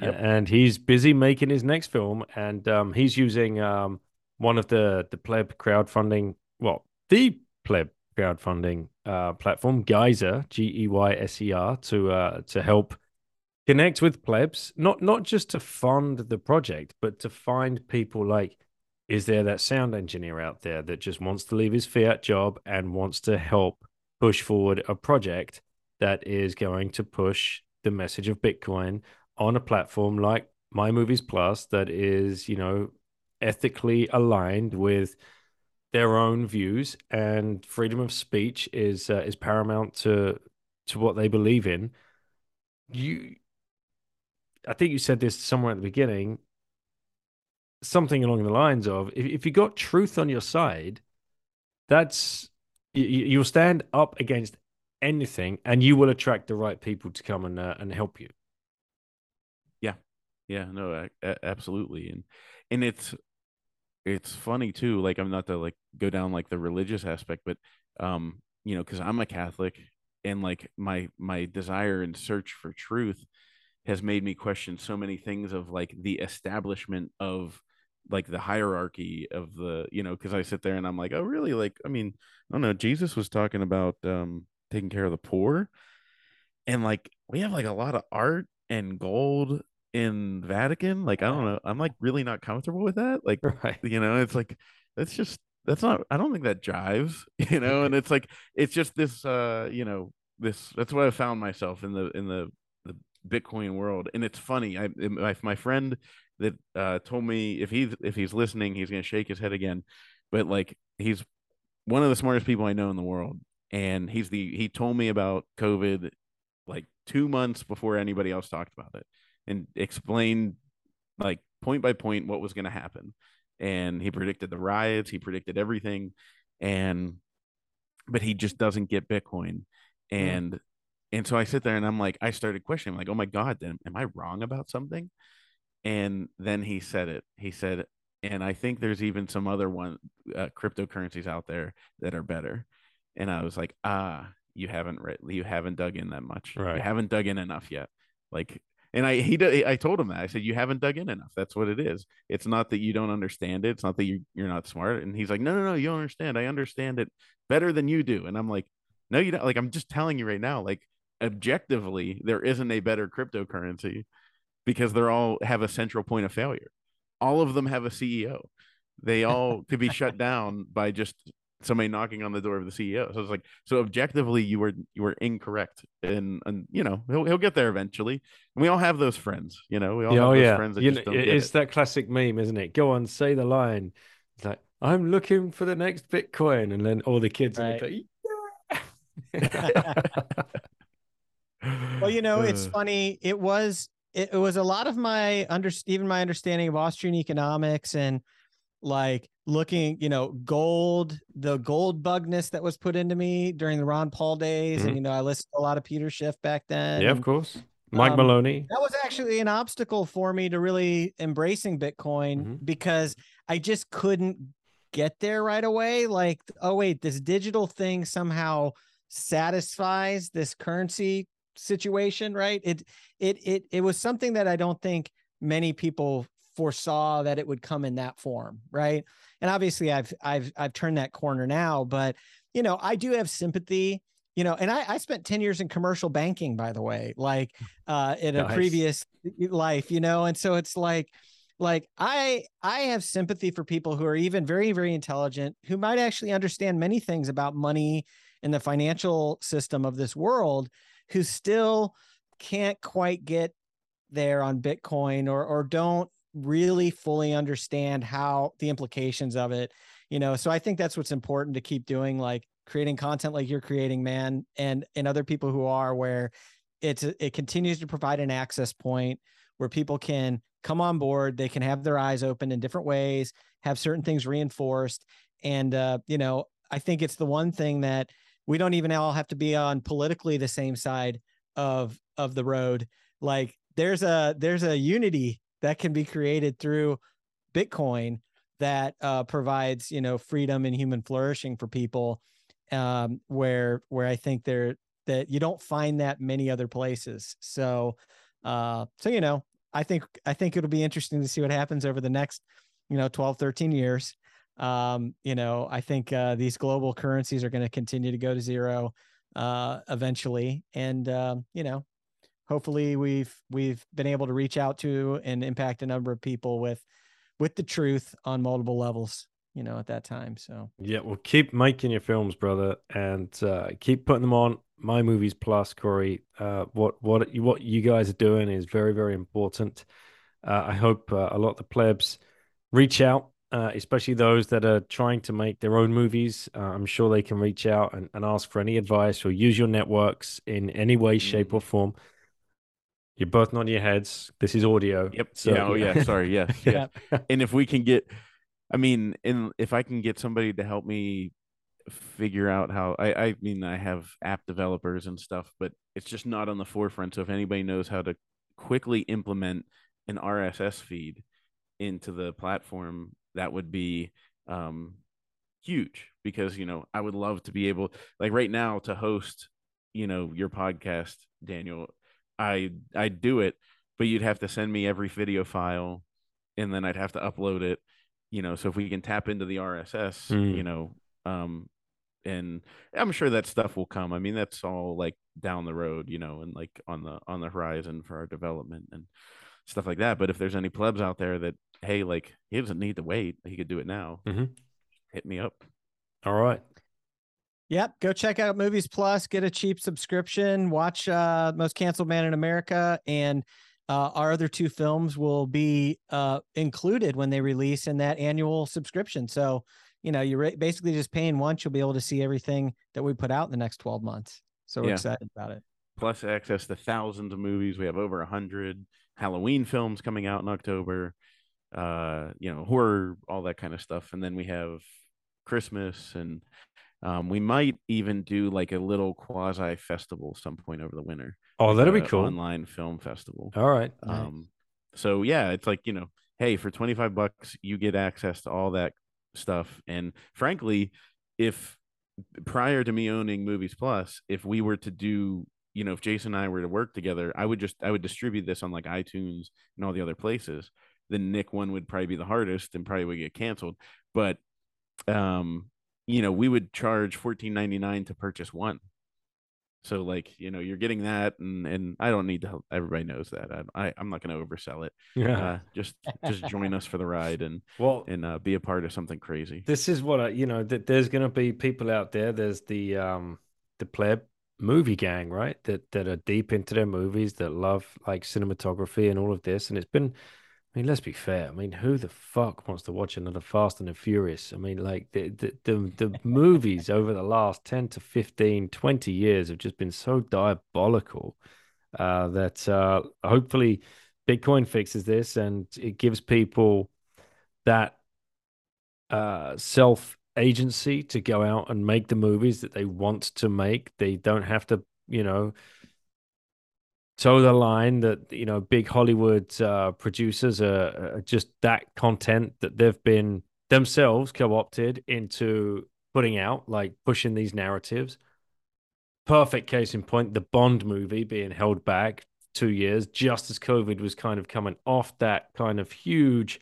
Yep. and he's busy making his next film, and um, he's using um, one of the the pleb crowdfunding, well, the pleb crowdfunding uh, platform, Geyser, G E Y S E R, to uh, to help connect with plebs, not not just to fund the project, but to find people like, is there that sound engineer out there that just wants to leave his fiat job and wants to help push forward a project that is going to push the message of Bitcoin on a platform like My Movies Plus that is, you know, ethically aligned with their own views and freedom of speech is uh, is paramount to to what they believe in. You, I think you said this somewhere at the beginning, something along the lines of if, if you got truth on your side, that's you, you'll stand up against anything and you will attract the right people to come and uh, and help you. yeah yeah no a- a- absolutely and and it's it's funny too like i'm not to like go down like the religious aspect but um you know because i'm a catholic and like my my desire and search for truth has made me question so many things of like the establishment of like the hierarchy of the you know because i sit there and i'm like oh really like i mean i don't know jesus was talking about um taking care of the poor and like we have like a lot of art and gold in Vatican. Like I don't know, I'm like really not comfortable with that. Like Right. you know, it's like that's just that's not. I don't think that jives. You know, and it's like it's just this. uh You know, this. That's what I found myself in the in the the Bitcoin world, and it's funny. I my my friend that uh told me if he's if he's listening, he's gonna shake his head again, but like he's one of the smartest people I know in the world, and he's the he told me about COVID like two months before anybody else talked about it and explained like point by point what was going to happen. And he predicted the riots he predicted everything. And but he just doesn't get bitcoin. And and so i sit there and i'm like i started questioning like oh my god then am i wrong about something and then he said it he said and i think there's even some other one uh, cryptocurrencies out there that are better. And i was like ah you haven't read you haven't dug in that much. Right. you haven't dug in enough yet. Like and i he i told him that. I said you haven't dug in enough. That's what it is. It's not that you don't understand it. It's not that you, you're not smart. And he's like no no no you don't understand. I understand it better than you do. And i'm like no you don't. Like i'm just telling you right now like objectively there isn't a better cryptocurrency because they're all have a central point of failure all of them have a ceo they all could be shut down by just somebody knocking on the door of the CEO. So it's like, so objectively, you were you were incorrect, and and you know he'll he'll get there eventually. And we all have those friends, you know. We all Yeah, have oh those yeah, friends that you just know, don't it's it. that classic meme, isn't it? Go on, say the line. It's like I'm looking for the next Bitcoin, and then all the kids Right. are like, Well, you know, it's Uh, funny. It was it, it was a lot of my under even my understanding of Austrian economics and like looking, you know, gold, the gold bugness that was put into me during the Ron Paul days, Mhm. and you know, I listened to a lot of Peter Schiff back then. yeah, of course. Mike um, Maloney. that was actually an obstacle for me to really embracing Bitcoin Mhm. because I just couldn't get there right away. Like, oh wait, this digital thing somehow satisfies this currency situation, right? It it it it was something that I don't think many people foresaw that it would come in that form, right? And obviously I've I've I've turned that corner now, but you know, I do have sympathy, you know, and I, I spent 10 years in commercial banking, by the way, like uh in a Nice. previous life, you know, and so it's like like I I have sympathy for people who are even very, very intelligent, who might actually understand many things about money and the financial system of this world, who still can't quite get there on Bitcoin or or don't really fully understand how the implications of it you know? So i think that's what's important to keep doing like creating content like you're creating man and and other people who are where it's it continues to provide an access point where people can come on board they can have their eyes open in different ways have certain things reinforced and uh you know i think it's the one thing that we don't even all have to be on politically the same side of of the road. Like there's a there's a unity that can be created through bitcoin that uh, provides you know freedom and human flourishing for people um, where where i think there that you don't find that many other places. So uh so you know i think i think it'll be interesting to see what happens over the next you know 12 13 years um you know i think uh these global currencies are going to continue to go to zero uh eventually and um you know hopefully we've we've been able to reach out to and impact a number of people with with the truth on multiple levels you know at that time so Yeah, well, keep making your films, brother, and uh, keep putting them on My Movies Plus, Corey. Uh, what what what you guys are doing is very very important. Uh, I hope uh, a lot of the plebs reach out, uh, especially those that are trying to make their own movies. Uh, I'm sure they can reach out and, and ask for any advice or use your networks in any way, shape, or form. You're both nodding your heads. This is audio. Yep. So, yeah. Oh yeah. Sorry. Yes. Yeah. Yeah. and if we can get i mean in if i can get somebody to help me figure out how i i mean i have app developers and stuff but it's just not on the forefront so if anybody knows how to quickly implement an rss feed into the platform that would be um huge because you know i would love to be able like right now to host you know your podcast daniel i i do it but you'd have to send me every video file and then I'd have to upload it, you know. So if we can tap into the RSS, Mm. you know, um, and I'm sure that stuff will come. I mean, that's all like down the road, you know, and like on the on the horizon for our development and stuff like that. But if there's any plebs out there that hey, like he doesn't need to wait, he could do it now. Mhm. Hit me up. All right. Yep, go check out Movies Plus, get a cheap subscription, watch uh Most Canceled Man in America and uh, our other two films will be uh, included when they release in that annual subscription. So, you know, you're basically just paying once, you'll be able to see everything that we put out in the next 12 months. So we're Yeah. excited about it. Plus access to thousands of movies. We have over a hundred Halloween films coming out in October. Uh, you know, horror, all that kind of stuff, and then we have Christmas and um, we might even do like a little quasi festival some point over the winter. Oh, like that'll be cool. Online film festival. All right. Nice. Um, so yeah, it's like you know, hey, for twenty five bucks, you get access to all that stuff. And frankly, if prior to me owning Movies Plus, if we were to do, you know, if Jason and I were to work together, I would just I would distribute this on like iTunes and all the other places. Then Nick one would probably be the hardest and probably would get canceled. But um, you know, we would charge fourteen ninety nine to purchase one. So like you know you're getting that, and and I don't need to. Help. Everybody knows that. I, I I'm not going to oversell it. Yeah. Uh, just just join us for the ride and well, and uh, be a part of something crazy. this is what I, you know, that there's going to be people out there. There's the um the pleb movie gang, right? That that are deep into their movies, that love like cinematography and all of this. And it's been, I mean, let's be fair. I mean, who the fuck wants to watch another Fast and the Furious? I mean, like the the the, the movies over the last 10 to 15, 20 years have just been so diabolical uh, that uh, hopefully Bitcoin fixes this and it gives people that uh, self agency to go out and make the movies that they want to make. They don't have to, you know, toe the line that you know big Hollywood uh, producers are, are just that content that they've been themselves co-opted into putting out, like pushing these narratives. Perfect case in point: the Bond movie being held back two years, just as COVID was kind of coming off that kind of huge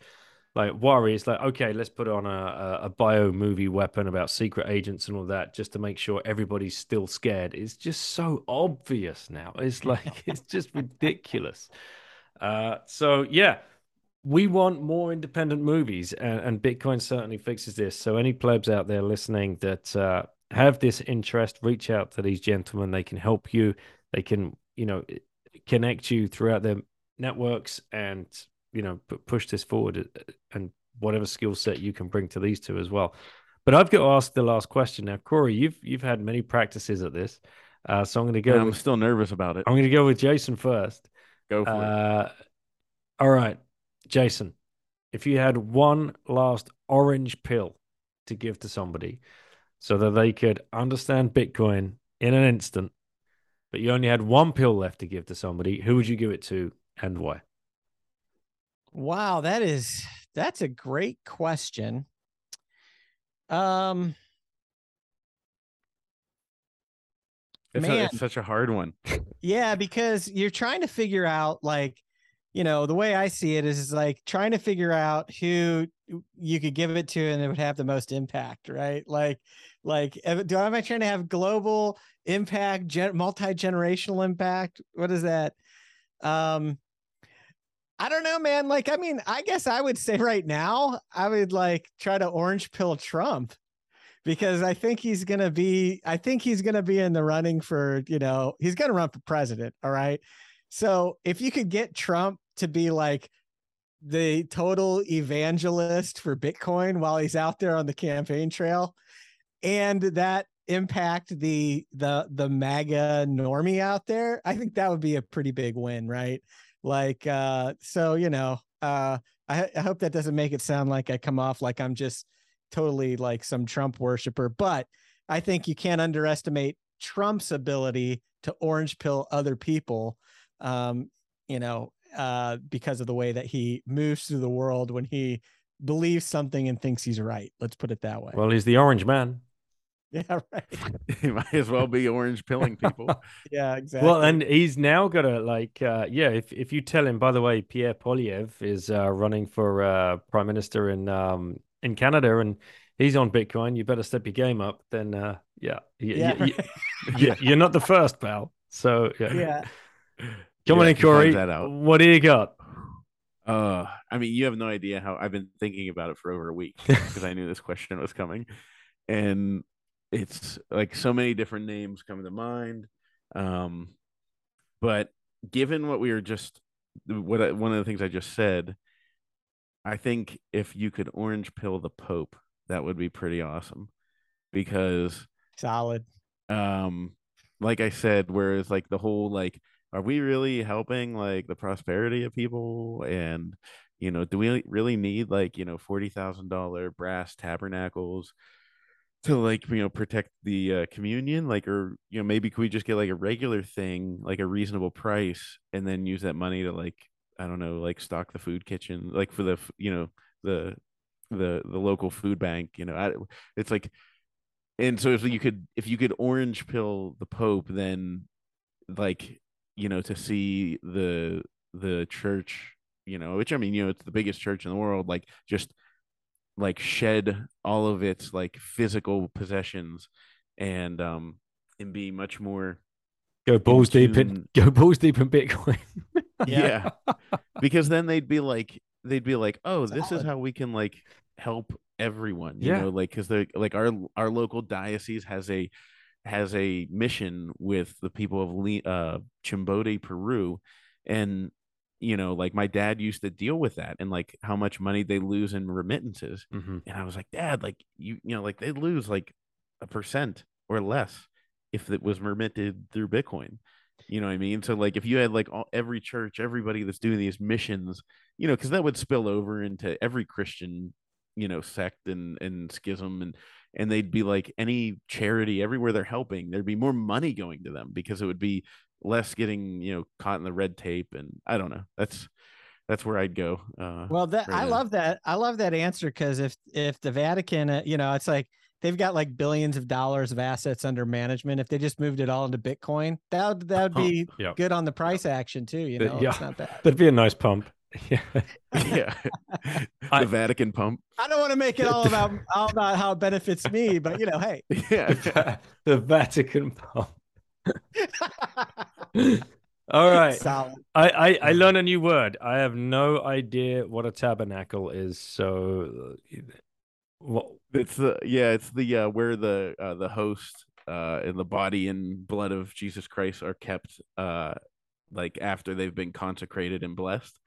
like worry. It's like, okay, let's put on a, a, a bio movie weapon about secret agents and all that just to make sure everybody's still scared. It's just so obvious now. It's like, it's just ridiculous. Uh, so, yeah, we want more independent movies, and, and Bitcoin certainly fixes this. So, any plebs out there listening that uh, have this interest, reach out to these gentlemen. They can help you, they can, you know, connect you throughout their networks and you know push this forward uh, and whatever skill set you can bring to these two as well. But I've got to ask the last question now, Corey. You've you've had many practices at this, uh, so I'm going to go. I'm with, still nervous about it. I'm going to go with Jason first. Go for it. Uh, all right, Jason. If you had one last orange pill to give to somebody, so that they could understand Bitcoin in an instant, but you only had one pill left to give to somebody, who would you give it to and why? Wow, that is that's a great question. Um It's, a, man. it's such a hard one. Yeah, because you're trying to figure out like, you know, the way I see it is, is like trying to figure out who you could give it to and it would have the most impact, right? Like, like do am I trying to have global impact, gen- multi-generational impact? What is that? Um I don't know, man. Like, I mean, I guess I would say right now, I would like try to orange pill Trump because I think he's going to be, I think he's going to be in the running for, you know, he's going to run for president. All right. So if you could get Trump to be like the total evangelist for Bitcoin while he's out there on the campaign trail and that impact the the the MAGA normie out there, I think that would be a pretty big win, right? Like uh so you know, uh I, I hope that doesn't make it sound like I come off like I'm just totally like some Trump worshiper, but I think you can't underestimate Trump's ability to orange pill other people. Um, you know, uh, because of the way that he moves through the world when he believes something and thinks he's right. Let's put it that way. Well, he's the orange man. yeah, right. he might as well be orange pilling people. Yeah, exactly. Well, and he's now got to like, uh, yeah. If if you tell him, by the way, Pierre Poilievre is uh, running for uh, prime minister in um, in Canada, and he's on Bitcoin. You better step your game up. Then, uh, yeah, y- yeah, y- y- y- you're not the first, pal. So, yeah. yeah. Come on in, he Corey. that out. What do you got? Uh, I mean, you have no idea how I've been thinking about it for over a week because I knew this question was coming, and it's like so many different names come to mind. Um, but given what we were just, what I, one of the things I just said, I think if you could orange pill the Pope, that would be pretty awesome, because Solid. um like i said whereas like the whole like are we really helping like the prosperity of people and you know do we really need like you know $40000 brass tabernacles to like you know protect the uh, communion like or you know maybe could we just get like a regular thing like a reasonable price and then use that money to like i don't know like stock the food kitchen like for the you know the the the local food bank you know I, it's like and so if you could if you could orange pill the pope then like you know to see the the church you know which i mean you know it's the biggest church in the world like just like shed all of its like physical possessions and um and be much more Go balls deep in go balls deep in Bitcoin. yeah. because then they'd be like they'd be like oh this is how we can like help everyone you Yeah. know like because they're like our our local diocese has a has a mission with the people of Le- uh chimbote peru and you know like my dad used to deal with that and like how much money they lose in remittances. Mhm. and i was like dad like you you know like they lose like a percent or less if it was remitted through bitcoin. You know what i mean? So like if you had like all, every church everybody that's doing these missions you know because that would spill over into every christian you know sect and and schism and and they'd be like any charity everywhere they're helping there'd be more money going to them because it would be less getting you know caught in the red tape and i don't know that's that's where i'd go uh Well, that right I now. love that. I love that answer because if if the Vatican, uh, you know, it's like they've got like billions of dollars of assets under management. If they just moved it all into Bitcoin, that would that would Oh, be yeah. good on the price action too. You know, yeah. it's not bad. That'd be a nice pump. Yeah. yeah I- the vatican pump I don't want to make it all about all about how it benefits me, but you know, hey. yeah the Vatican pump. All right. Solid. I, I, I learned a new word. I have no idea what a tabernacle is. So, uh, what? It's the yeah, it's the uh, where the uh, the host uh, and the body and blood of Jesus Christ are kept uh, like after they've been consecrated and blessed.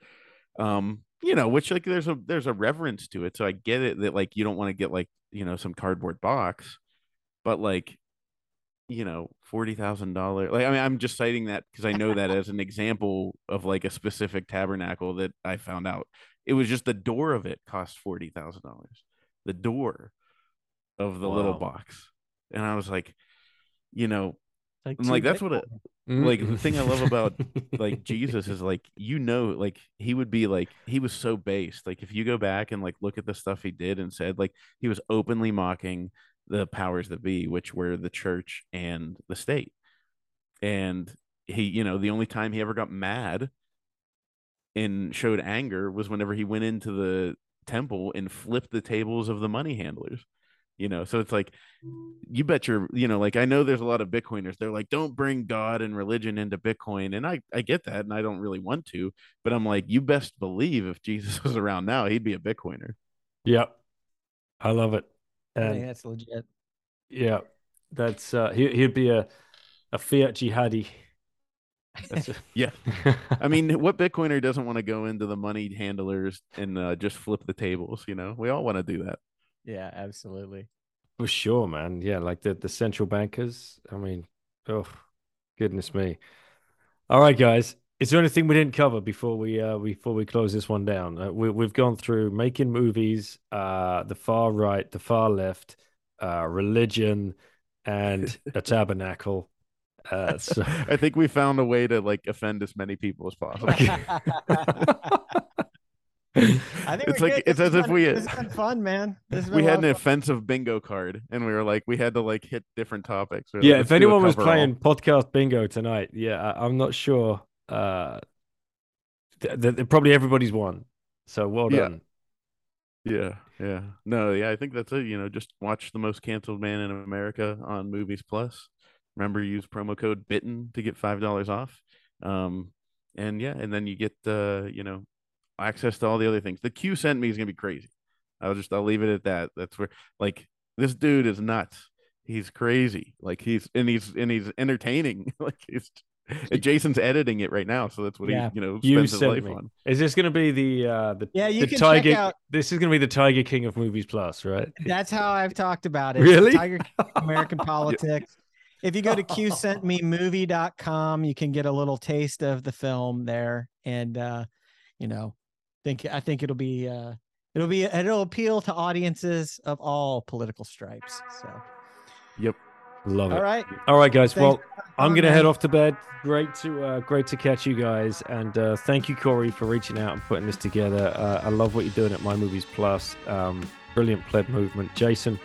Um, you know, which like there's a there's a reverence to it. So I get it that like you don't want to get like you know some cardboard box, but like you know forty thousand dollars. Like I mean, I'm just citing that because I know that as an example of like a specific tabernacle that I found out. It was just the door of it cost forty thousand dollars. The door of the little box, and I was like, you know, Like, I'm like that's what it. Mm-hmm. Like, the thing I love about, like Jesus is like you know like he would be like he was so based. Like if you go back and like look at the stuff he did and said like he was openly mocking the powers that be which were the church and the state. And he you know the only time he ever got mad and showed anger was whenever he went into the temple and flipped the tables of the money handlers you know so it's like you bet your you know like i know there's a lot of bitcoiners they're like don't bring god and religion into bitcoin and i i get that and i don't really want to but i'm like you best believe if jesus was around now he'd be a bitcoiner Yep. I love it. I think that's legit. yeah, that's uh he he'd be a a fiat jihadi. That's Yeah. i mean what bitcoiner doesn't want to go into the money handlers and uh, just flip the tables you know we all want to do that Yeah, absolutely. For sure, man. Yeah, like the the central bankers. I mean, oh, goodness me. All right, guys. Is there anything we didn't cover before we uh before we close this one down? Uh, we we've gone through making movies, uh, the far right, the far left, uh, religion, and a tabernacle. Uh, so i think we found a way to like offend as many people as possible I think It's like- good. it's This as if been- we- this has been fun, man. This has we had an fun. offensive bingo card and we were like we had to like hit different topics We were like, yeah, if anyone was coverall." playing podcast bingo tonight, yeah, I, I'm not sure. Uh, th- th- probably everybody's won. So well Yeah. done. Yeah, yeah. No, yeah, I think that's it. You know, just watch the most canceled man in America on Movies Plus. Remember, use promo code BITTEN to get five dollars off. Um, and yeah, and then you get uh, you know, access to all the other things. The Q sent me is gonna be crazy. I'll just I'll leave it at that. That's where like this dude is nuts. He's crazy. Like he's and he's and he's entertaining. like he's Jason's editing it right now, so that's what Yeah. he you know You spends his life me. on. Is this going to be the uh the Yeah, you the can Tiger? check out. This is going to be the Tiger King of movies plus, right? That's how I've talked about it. Really? Tiger King, American politics. If you go to qsentmemovie.com, you can get a little taste of the film there. And uh, you know, think I think it'll be uh it'll be it'll appeal to audiences of all political stripes. So yep, Love it. all right. All right, guys. Thanks well, I'm gonna head off to bed. Great to uh, great to catch you guys, and uh, thank you, Corey, for reaching out and putting this together. Uh, I love what you're doing at My Movies Plus. Um, brilliant pleb movement, Jason.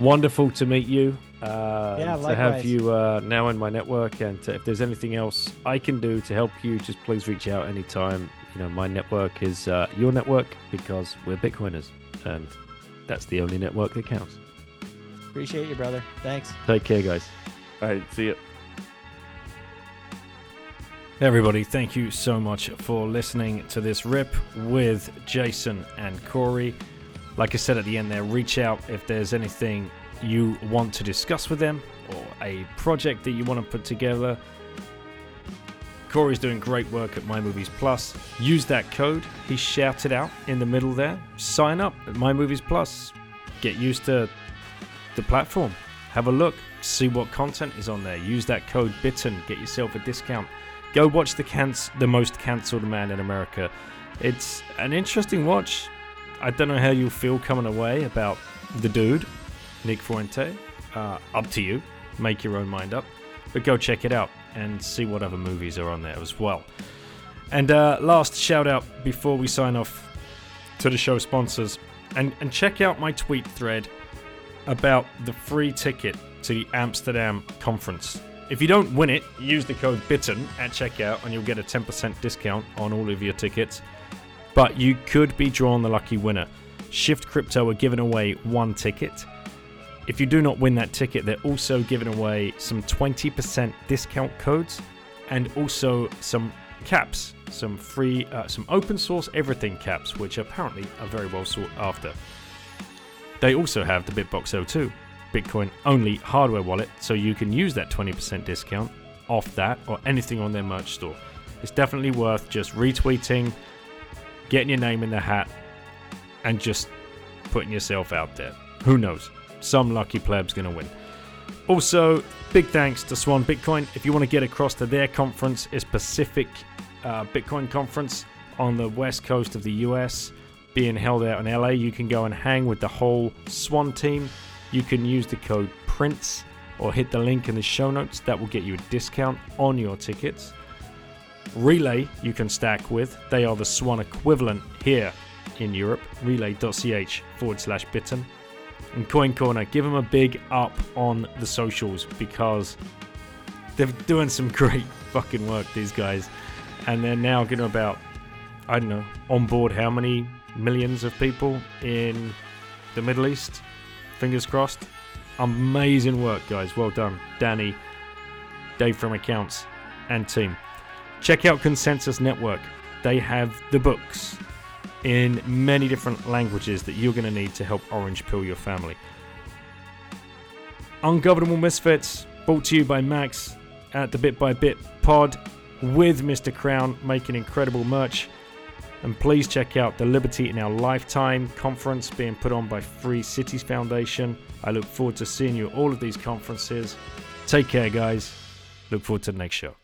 Wonderful to meet you. Uh, Yeah, to have you uh, now in my network, and to, if there's anything else I can do to help you, just please reach out anytime. You know, my network is uh, your network because we're Bitcoiners, and that's the only network that counts. Appreciate you, brother. Thanks. Take care, guys. All right, see you. Everybody, thank you so much for listening to this rip with Jason and Corey. Like I said at the end there, reach out if there's anything you want to discuss with them or a project that you want to put together. Corey's doing great work at My Movies Plus. Use that code he shouted out in the middle there. Sign up at My Movies Plus. Get used to the platform. Have a look. See what content is on there. Use that code BITTEN. Get yourself a discount. Go watch the the most cancelled man in America. It's an interesting watch. I don't know how you'll feel coming away about the dude, Nick Fuente. Uh, up to you. Make your own mind up. But go check it out and see what other movies are on there as well. And uh, last shout out before we sign off to the show sponsors. And, and check out my tweet thread about the free ticket to the Amsterdam conference. If you don't win it, use the code BITTEN at checkout and you'll get a 10% discount on all of your tickets. But you could be drawn the lucky winner. Shift Crypto are giving away one ticket. If you do not win that ticket, they're also giving away some 20% discount codes and also some caps, some free, uh, some open source everything caps, which apparently are very well sought after. They also have the Bitbox 02, Bitcoin only hardware wallet, so you can use that 20% discount off that or anything on their merch store. It's definitely worth just retweeting, getting your name in the hat, and just putting yourself out there. Who knows? Some lucky pleb's gonna win. Also, big thanks to Swan Bitcoin. If you want to get across to their conference, it's Pacific uh, Bitcoin Conference on the west coast of the US, being held out in LA. You can go and hang with the whole Swan team. You can use the code PRINCE or hit the link in the show notes. That will get you a discount on your tickets. Relai you can stack with. They are the Swan equivalent here in Europe. Relai.ch forward slash bitten. And Coin Corner, give them a big up on the socials because they're doing some great fucking work, these guys. And they're now getting about, I don't know, on board how many millions of people in the Middle East? Fingers crossed. Amazing work, guys. Well done. Danny, Dave from Accounts, and team. Check out Konsensus Network. They have the books in many different languages that you're going to need to help orange pill your family. Ungovernable Misfits, brought to you by Max at the Bit by Bit pod with Mr. Crown making incredible merch. And please check out the Liberty in Our Lifetime conference being put on by Free Cities Foundation. I look forward to seeing you at all of these conferences. Take care, guys. Look forward to the next show.